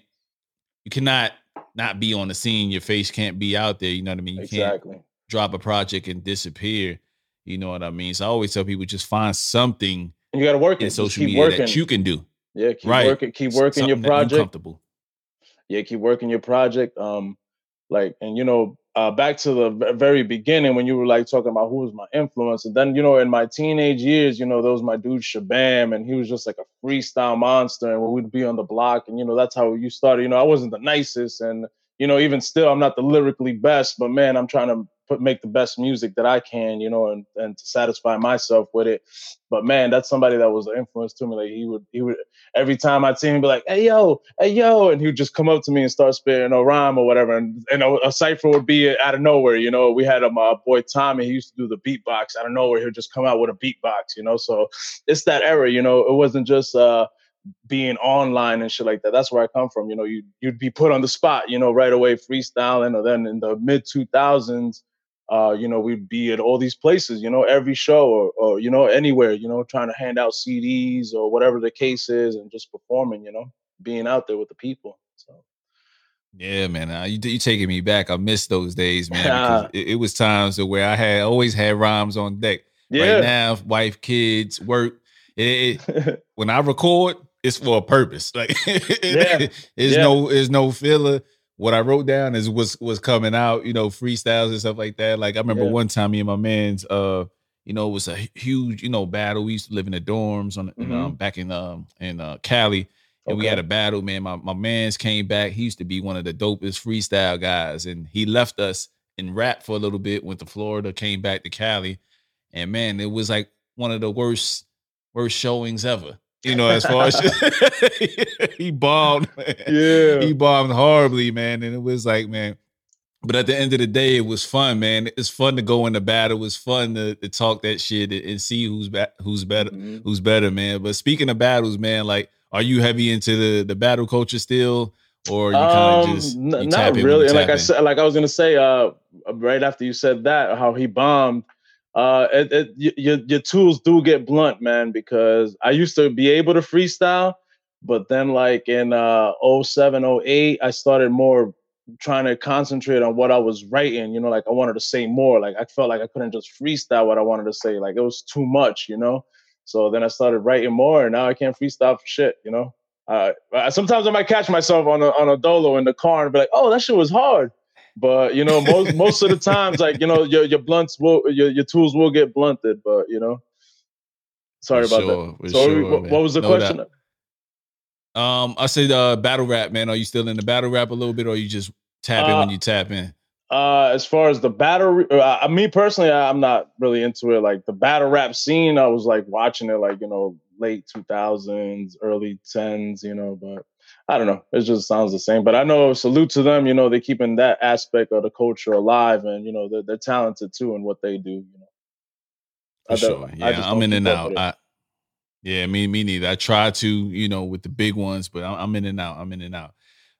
you cannot not be on the scene. Your face can't be out there. You know what I mean? You exactly. can't drop a project and disappear. You know what I mean? So I always tell people just find something you got to work in social media working. that you can do. Yeah, keep right. working, keep working something your project. comfortable. Yeah, keep working your project. Um, like, and you know, uh, back to the very beginning when you were like talking about who was my influence, and then you know, in my teenage years, you know, there was my dude Shabam, and he was just like a freestyle monster, and we'd be on the block, and you know, that's how you started. You know, I wasn't the nicest, and you know, even still, I'm not the lyrically best, but man, I'm trying to put make the best music that I can, you know, and and to satisfy myself with it. But man, that's somebody that was an influence to me. Like he would he would every time I'd see him be like, "Hey yo, hey yo," and he would just come up to me and start spitting a rhyme or whatever, and and a, a cipher would be out of nowhere. You know, we had a my boy Tommy. He used to do the beatbox out of nowhere. He'd just come out with a beatbox. You know, so it's that era. You know, it wasn't just. uh being online and shit like that. That's where I come from. You know, you you'd be put on the spot, you know, right away freestyling. Or then in the mid two thousands, uh, you know, we'd be at all these places, you know, every show or, or, you know, anywhere, you know, trying to hand out CDs or whatever the case is and just performing, you know, being out there with the people. So. Yeah, man, uh, you you taking me back. I miss those days, man. it, it, was times where I had always had rhymes on deck. Yeah. Right now, wife, kids, work. It, it, when I record, it's for a purpose. Like, yeah. there's yeah. no, there's no filler what I wrote down is was was coming out, you know, freestyles and stuff like that. Like I remember yeah. one time me and my man's uh, you know, it was a huge, you know, battle. We used to live in the dorms on mm-hmm. um, back in um in uh Cali. And okay. we had a battle, man. My my man's came back. He used to be one of the dopest freestyle guys. And he left us and rap for a little bit, went to Florida, came back to Cali. And man, it was like one of the worst, worst showings ever. You know, as far as he bombed, man. yeah, he bombed horribly, man. And it was like, man. But at the end of the day, it was fun, man. It's fun to go in the battle. It was fun to, to talk that shit and see who's ba- who's better, mm-hmm. who's better, man. But speaking of battles, man, like, are you heavy into the the battle culture still, or you kind of um, just n- not really? And like I said, like I was gonna say, uh, right after you said that, how he bombed uh, it, it, your your tools do get blunt, man. Because I used to be able to freestyle, but then like in uh 07, 08, I started more trying to concentrate on what I was writing. You know, like I wanted to say more. Like I felt like I couldn't just freestyle what I wanted to say. Like it was too much, you know. So then I started writing more, and now I can't freestyle for shit. You know. Uh, sometimes I might catch myself on a on a dolo in the car and be like, "Oh, that shit was hard." But you know, most most of the times, like you know, your your blunts will your your tools will get blunted. But you know, sorry for about sure, that. So sure, what, what, was the no question? Doubt. Um, I said uh, battle rap, man. Are you still in the battle rap a little bit, or you just tap in uh, when you tap in? Uh, as far as the battle, uh, me personally, I'm not really into it. Like the battle rap scene, I was like watching it, like you know, late 2000s, early 10s, you know, but I don't know. It just sounds the same. But I know salute to them. You know, they're keeping that aspect of the culture alive, and you know, they're, they're talented too in what they do. You know, for sure. Yeah, I'm in and out. I, yeah, me me neither. I try to, you know, with the big ones, but I'm, I'm in and out. I'm in and out.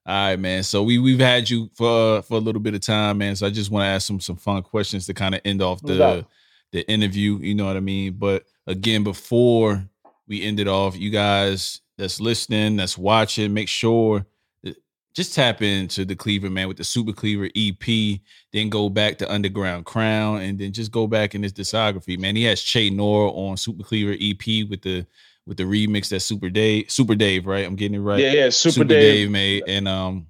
All right, man. So we we've had you for uh, for a little bit of time, man. So I just want to ask some some fun questions to kind of end off the the interview. You know what I mean? But again, before we end it off, you guys that's listening, that's watching, make sure just tap into the Cleaver man with the Super Cleaver EP, then go back to Underground Crown, and then just go back in his discography. Man, he has Che Noir on Super Cleaver EP with the with the remix that Super Dave, Super Dave, right? I'm getting it right. Yeah, yeah, Super, Super Dave. Dave made, and um,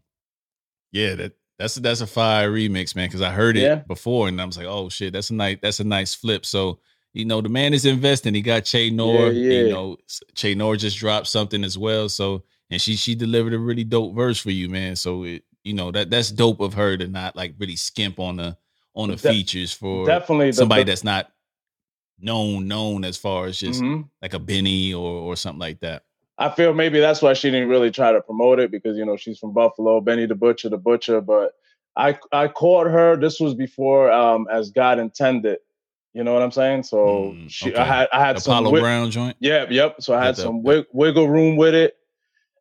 yeah, that that's a, that's a fire remix, man. Because I heard it yeah. before, and I was like, oh shit, that's a nice that's a nice flip. So you know, the man is investing. He got Che Noir. Yeah, yeah. You know, Che Noir just dropped something as well. So, and she she delivered a really dope verse for you, man. So it, you know, that that's dope of her to not like really skimp on the on the De- features for definitely somebody the, the, that's not known known as far as just mm-hmm. like a Benny or or something like that. I feel maybe that's why she didn't really try to promote it because you know she's from Buffalo, Benny the Butcher, the Butcher. But I I caught her. This was before um, as God intended you know what I'm saying? So mm, she, okay. I had I had Apollo some Brown joint. Yeah, yep. So I had some wig, wiggle room with it,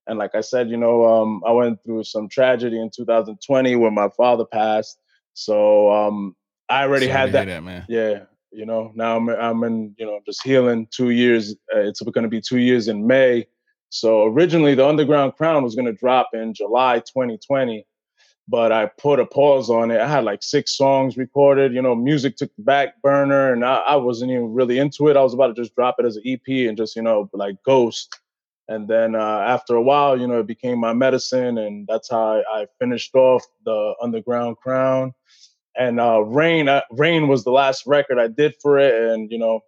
and like I said, you know, um, I went through some tragedy in 2020 when my father passed. So um, I already Sorry had that, that, man. Yeah, You know, now I'm I'm in you know just healing two years. Uh, it's going to be two years in May. So originally the Underground Crown was going to drop in July 2020, but I put a pause on it. I had like six songs recorded. You know, music took the back burner, and I, I wasn't even really into it. I was about to just drop it as an EP and just you know like ghost. And then uh, after a while, you know, it became my medicine, and that's how I, I finished off the Underground Crown. And uh, Rain, Rain was the last record I did for it, and you know,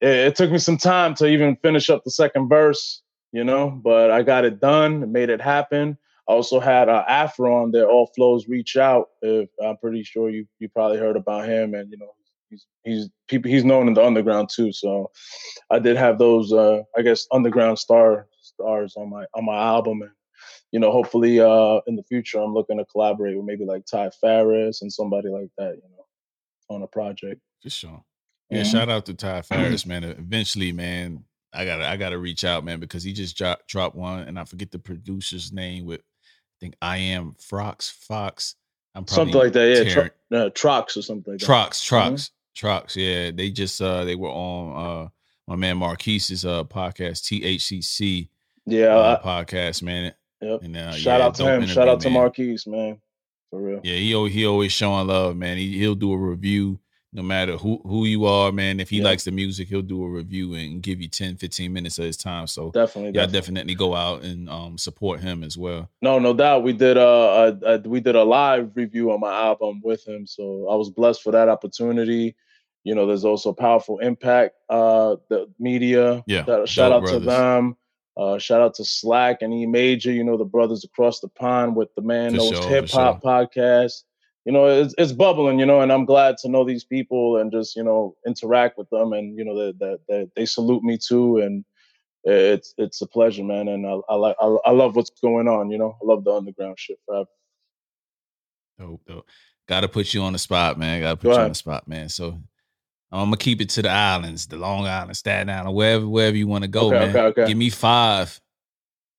it, it took me some time to even finish up the second verse, you know, but I got it done, made it happen. Also had uh, Afro on there, All Flows Reach Out. If I'm pretty sure you you probably heard about him, and you know he's he's people he's known in the underground too. So I did have those uh I guess underground star stars on my on my album and you know hopefully uh in the future I'm looking to collaborate with maybe like Ty Farris and somebody like that, you know, on a project. For sure. Yeah, mm-hmm. shout out to Ty Farris, man. Eventually, man, I gotta I gotta reach out, man, because he just dropped dropped one and I forget the producer's name with think I am Frox Fox. I'm probably something like that, yeah. Tr- uh, Trox or something like that. Trox, Trox. Mm-hmm. Trucks, yeah. They just uh they were on uh my man Marquise's uh podcast, THCC. Yeah, uh, I, podcast, man. Yep. And, uh, Shout yeah, out to him. Shout out to Marquise, man. For real. Yeah, he he always showing love, man. He he'll do a review no matter who who you are, man. If he yeah. likes the music, he'll do a review and give you 10, 15 minutes of his time. So definitely, yeah, definitely. definitely go out and um support him as well. No, no doubt. We did uh, a, a, we did a live review on my album with him, so I was blessed for that opportunity. You know, there's also powerful impact, uh, the media. Yeah. That, shout out brothers. to them. Uh, shout out to Slack and E Major, you know, the brothers across the pond with the Man Knows sure, Hip Hop sure. podcast. You know, it's, it's bubbling, you know, and I'm glad to know these people and just, you know, interact with them. And, you know, that they, they, they, salute me too. And it's it's a pleasure, man. And I, I like I, I love what's going on, you know. I love the underground shit forever. Dope, dope. Gotta put you on the spot, man. Gotta put Go you ahead. on the spot, man. So I'm gonna keep it to the islands, the Long Island, Staten Island, wherever wherever you want to go, okay, man. Okay, okay. Give me five.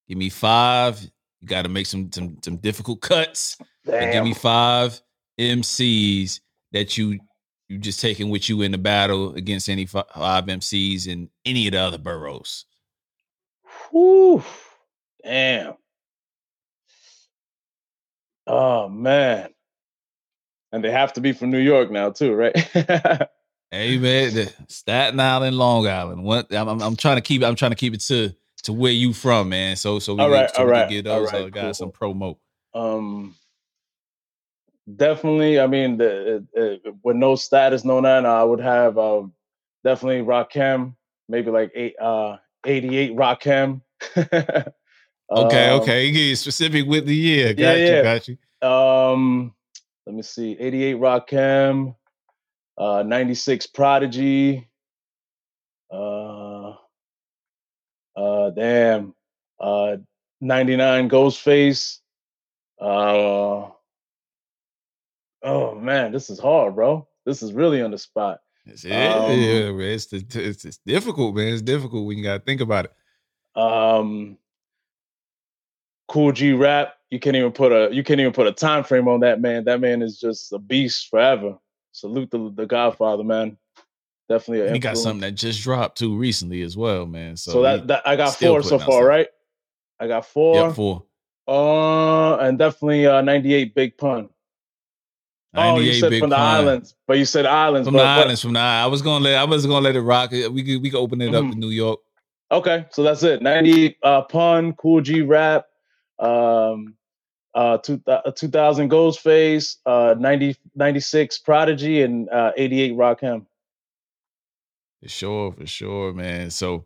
Give me five. You got to make some some some difficult cuts. give me five MCs that you you just taking with you in the battle against any five MCs in any of the other boroughs. Whew. Damn. Oh man. And they have to be from New York now too, right? Hey man, Staten Island, Long Island. What I'm, I'm, trying to keep I'm trying to keep it to to where you from, man. So so we, all right, all right, get those all right, guys cool. some promo. Um, definitely. I mean, the, uh, with no status, no none, I would have um definitely Rakim, maybe like eight uh 88 Rakim. okay, um, okay. You get specific with the year. Got yeah, you, yeah. got you. Um, let me see, 88 Rakim uh, 96 Prodigy, uh, uh, damn, uh, 99 Ghostface. Uh, oh man, this is hard, bro. This is really on the spot. It's, um, yeah, man. It's, it's, it's difficult, man. It's difficult when you got to think about it. Um, Kool G Rap. You can't even put a you can't even put a time frame on that man. That man is just a beast forever salute the the Godfather, man. Definitely. he got something that just dropped too recently as well, man. So, so that, that I got four so far, right? I got four. Yeah, four. Uh, and definitely uh 98 Big Pun. Oh, you said from the islands, but you said islands. From but, the islands, from the I was gonna let I was gonna let it rock. We could we could open it up to New York. Okay, so that's it. 98 uh, Pun, Kool G Rap, um, uh, two, uh, 2000 Ghostface, uh, 90, 96 Prodigy, and uh, 88 Rakim. For sure, for sure, man. So,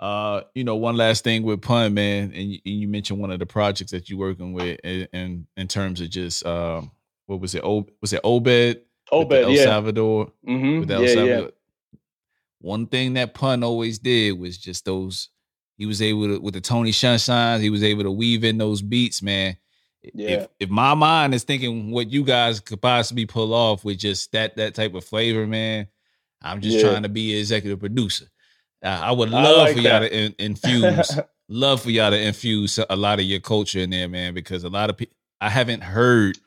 uh, you know, one last thing with Pun, man, and you, and you mentioned one of the projects that you're working with, in in, in terms of just uh, what was it? O, was it Obed? Obed, El yeah. Salvador. Mm-hmm. With El yeah, Salvador. Yeah. One thing that Pun always did was just those. He was able to with the Tony Sunshine. He was able to weave in those beats, man yeah. If if my mind is thinking what you guys could possibly pull off with just that that type of flavor, man, I'm just yeah. trying to be an executive producer. Uh, I would love I like for y'all to in, infuse, love for y'all to infuse a lot of your culture in there, man, because a lot of people I haven't heard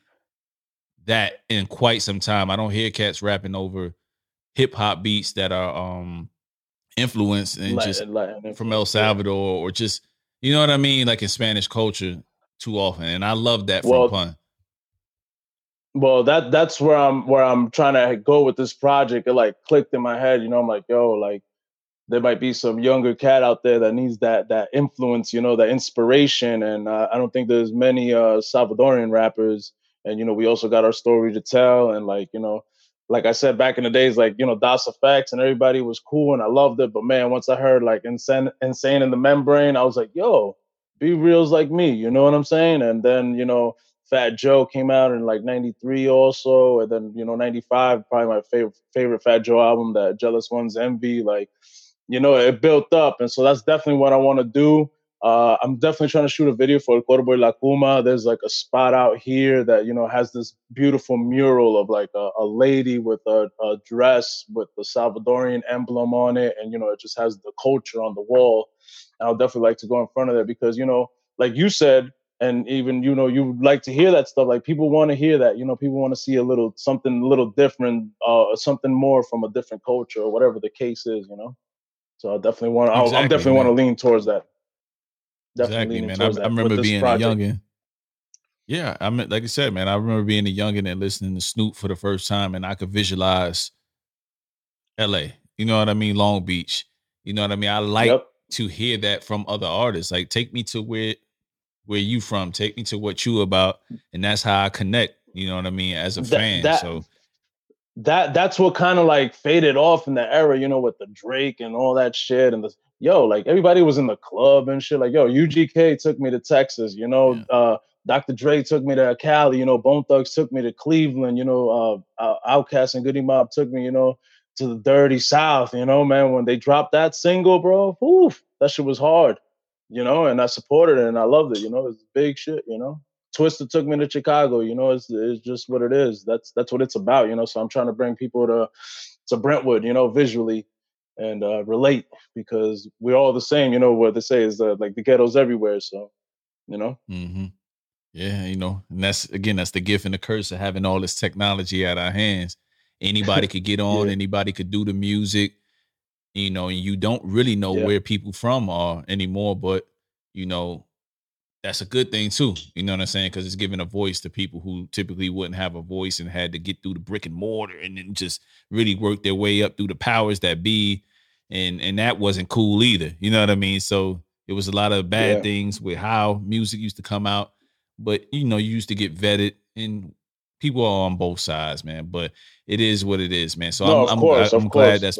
that in quite some time. I don't hear cats rapping over hip hop beats that are um influenced and Latin- just Latin from El influence. Salvador or just you know what I mean, like in Spanish culture too often. And I love that from Well, Pun. well that that's where i'm where i'm trying to go with this project it like clicked in my head you know i'm like yo like there might be some younger cat out there that needs that that influence you know that inspiration and uh, i don't think there's many uh salvadorian rappers and you know we also got our story to tell and like you know like i said back in the days like you know Das EFX and everybody was cool and i loved it but man once i heard like insane insane in the membrane i was like yo B-Real's like me you know what i'm saying and then you know Fat Joe came out in like '93 also, and then you know '95 probably my favorite favorite Fat Joe album, that Jealous Ones Envy. Like, you know, it built up, and so that's definitely what I want to do. Uh, I'm definitely trying to shoot a video for El Corvo y la Cuma. There's like a spot out here that you know has this beautiful mural of like a, a lady with a, a dress with the Salvadorian emblem on it, and you know it just has the culture on the wall. And I'll definitely like to go in front of that because you know, like you said, and even you know you like to hear that stuff like people want to hear that you know people want to see a little something a little different uh something more from a different culture or whatever the case is you know so i definitely want to i Exactly, definitely want to lean towards that definitely Exactly, man. I, I with remember being a youngin. Yeah, I mean, like I said, man, I remember being a youngin and listening to Snoop for the first time, and I could visualize L.A. You know what I mean? Long Beach. You know what I mean? I like yep to hear that from other artists. Like, take me to where where you from. Take me to what you about, and that's how I connect. You know what I mean? As a That- fan. that- so that that's what kind of like faded off in the era, you know, with the Drake and all that shit. And the yo, like everybody was in the club and shit. Like, yo, UGK took me to Texas, you know, Yeah. uh Dr. Dre took me to Cali, you know, Bone Thugs took me to Cleveland, you know, uh, uh Outkast and Goodie Mob took me, you know, to the dirty South, you know, man. When they dropped that single, bro, oof, that shit was hard, you know, and I supported it and I loved it, you know, it's big shit, you know. Twista took me to Chicago. You know, it's it's just what it is. That's that's what it's about. You know, so I'm trying to bring people to to Brentwood. You know, visually and uh, relate because we're all the same. You know what they say is uh, like the ghettos everywhere. So, you know, hmm Yeah, you know, and that's again, that's the gift and the curse of having all this technology at our hands. Anybody could get on, Yeah. anybody could do the music, you know, and you don't really know Yeah. where people from are anymore, but you know, that's a good thing too. You know what I'm saying? Because it's giving a voice to people who typically wouldn't have a voice and had to get through the brick and mortar and then just really work their way up through the powers that be. And and that wasn't cool either. You know what I mean? So it was a lot of bad Yeah. things with how music used to come out. But you know, you used to get vetted and people are on both sides, man. But it is what it is, man. So no, I'm, I'm, course, I'm glad that's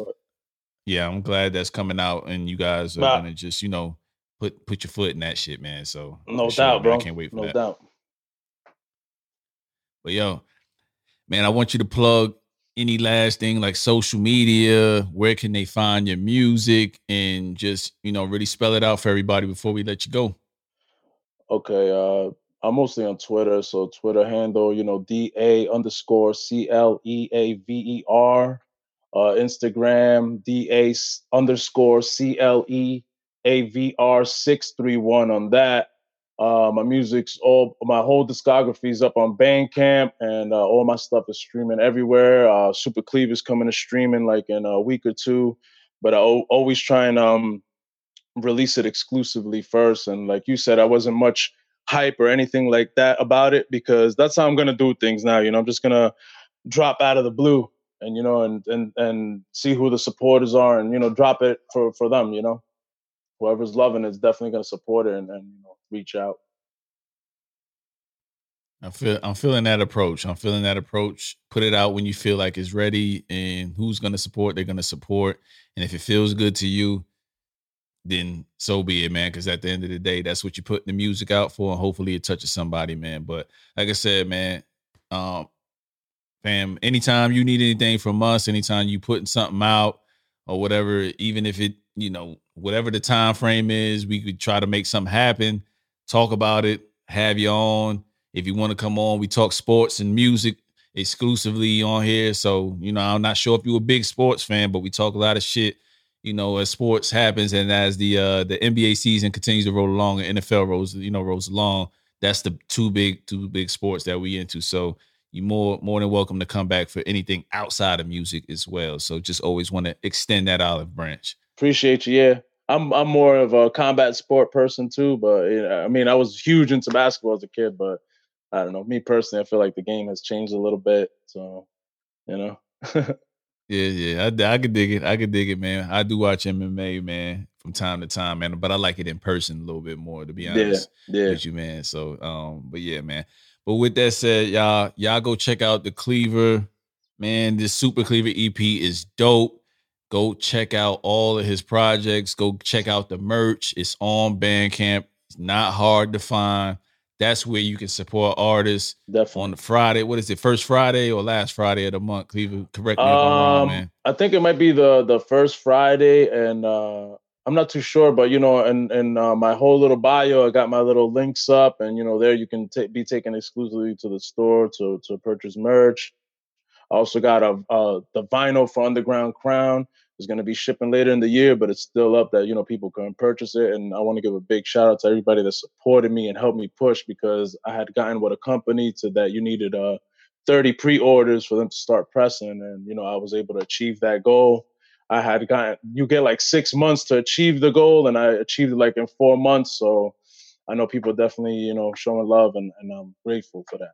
yeah, I'm glad that's coming out and you guys are Nah. gonna just, you know, put put your foot in that shit, man. So no sure, doubt, man. bro. I can't wait for no that. doubt. But yo, man, I want you to plug any last thing like social media. Where can they find your music and just you know really spell it out for everybody before we let you go? Okay, uh, I'm mostly on Twitter, so Twitter handle, you know, D A underscore C L E A V E R. Uh, Instagram, da underscore C L A V R six three one on that. Uh, my music's all, my whole discography is up on Bandcamp, and uh, all my stuff is streaming everywhere. Uh, Super Cleve is coming to streaming like in a week or two, but I always try and um release it exclusively first. And like you said, I wasn't much hype or anything like that about it because that's how I'm gonna do things now. You know, I'm just gonna drop out of the blue and you know and and and see who the supporters are and you know drop it for for them. You know, whoever's loving it's definitely gonna support it and, and you know reach out. I feel I'm feeling that approach. I'm feeling that approach. Put it out when you feel like it's ready, and who's gonna support, they're gonna support. And if it feels good to you, then so be it, man. Because at the end of the day, that's what you put the music out for, and hopefully it touches somebody, man. But like I said, man, um, fam, anytime you need anything from us, anytime you putting something out or whatever, even if it, you know, whatever the time frame is, we could try to make something happen, talk about it, have you on. If you want to come on, we talk sports and music exclusively on here. So, you know, I'm not sure if you're a big sports fan, but we talk a lot of shit, you know, as sports happens and as the uh the NBA season continues to roll along and NFL rolls, you know, rolls along. That's the two big, two big sports that we into. So you more more than welcome to come back for anything outside of music as well. So just always want to extend that olive branch. Appreciate you. Yeah, I'm I'm more of a combat sport person too, but I mean I was huge into basketball as a kid, but I don't know. Me personally, I feel like the game has changed a little bit. So, you know. yeah, yeah, I, I could dig it. I could dig it, man. I do watch MMA, man, from time to time, man. But I like it in person a little bit more, to be honest. Yeah, yeah. With you, man. So, um, but yeah, man. But with that said, y'all, y'all go check out the Cleaver. Man, this Super Cleaver EP is dope. Go check out all of his projects. Go check out the merch. It's on Bandcamp. It's not hard to find. That's where you can support artists. Definitely. On the Friday. What is it? First Friday or last Friday of the month? Cleaver, correct me if I'm wrong, um, man. I think it might be the the first Friday and uh I'm not too sure, but you know, and and uh, my whole little bio, I got my little links up, and you know, there you can t- be taken exclusively to the store to to purchase merch. I also got a uh, the vinyl for Underground Crown is going to be shipping later in the year, but it's still up that you know people can purchase it. And I want to give a big shout out to everybody that supported me and helped me push because I had gotten with a company to that you needed uh 30 pre-orders for them to start pressing, and you know I was able to achieve that goal I had gotten you get like six months to achieve the goal, and I achieved it like in four months. So I know people definitely you know showing love, and, and I'm grateful for that.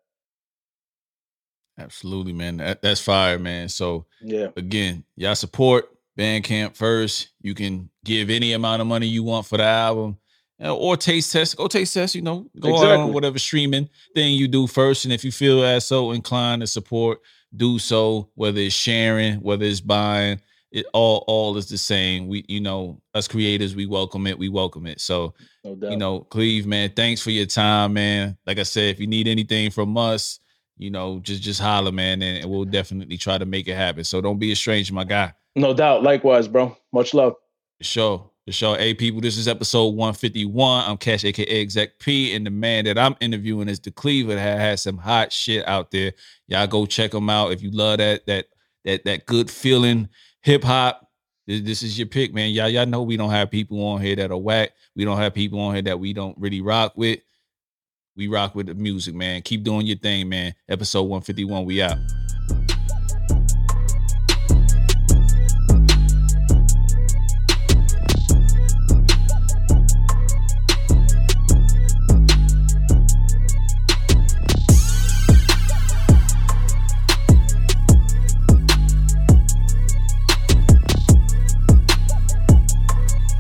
Absolutely, man. That, that's fire, man. So yeah, again, y'all support Bandcamp first. You can give any amount of money you want for the album. Uh, or taste test, go taste test. You know, go exactly. on whatever streaming thing you do first, and if you feel as so inclined to support, do so. Whether it's sharing, whether it's buying, it all all is the same. We you know us creators we welcome it. We welcome it. So no you know Cleve man, thanks for your time, man. Like I said, if you need anything from us, you know just just holler, man, and, and we'll definitely try to make it happen. So don't be a stranger, my guy. No doubt. Likewise, bro. Much love. For sure. Sure. Hey, people, this is episode 151. I'm Cash, aka Exec P, and the man that I'm interviewing is the Cleaver that has some hot shit out there. Y'all go check him out if you love that that that that good feeling hip hop. This, this, is your pick, man. Y'all, y'all know we don't have people on here that are whack. We don't have people on here that we don't really rock with. We rock with the music, man. Keep doing your thing, man. Episode 151, we out.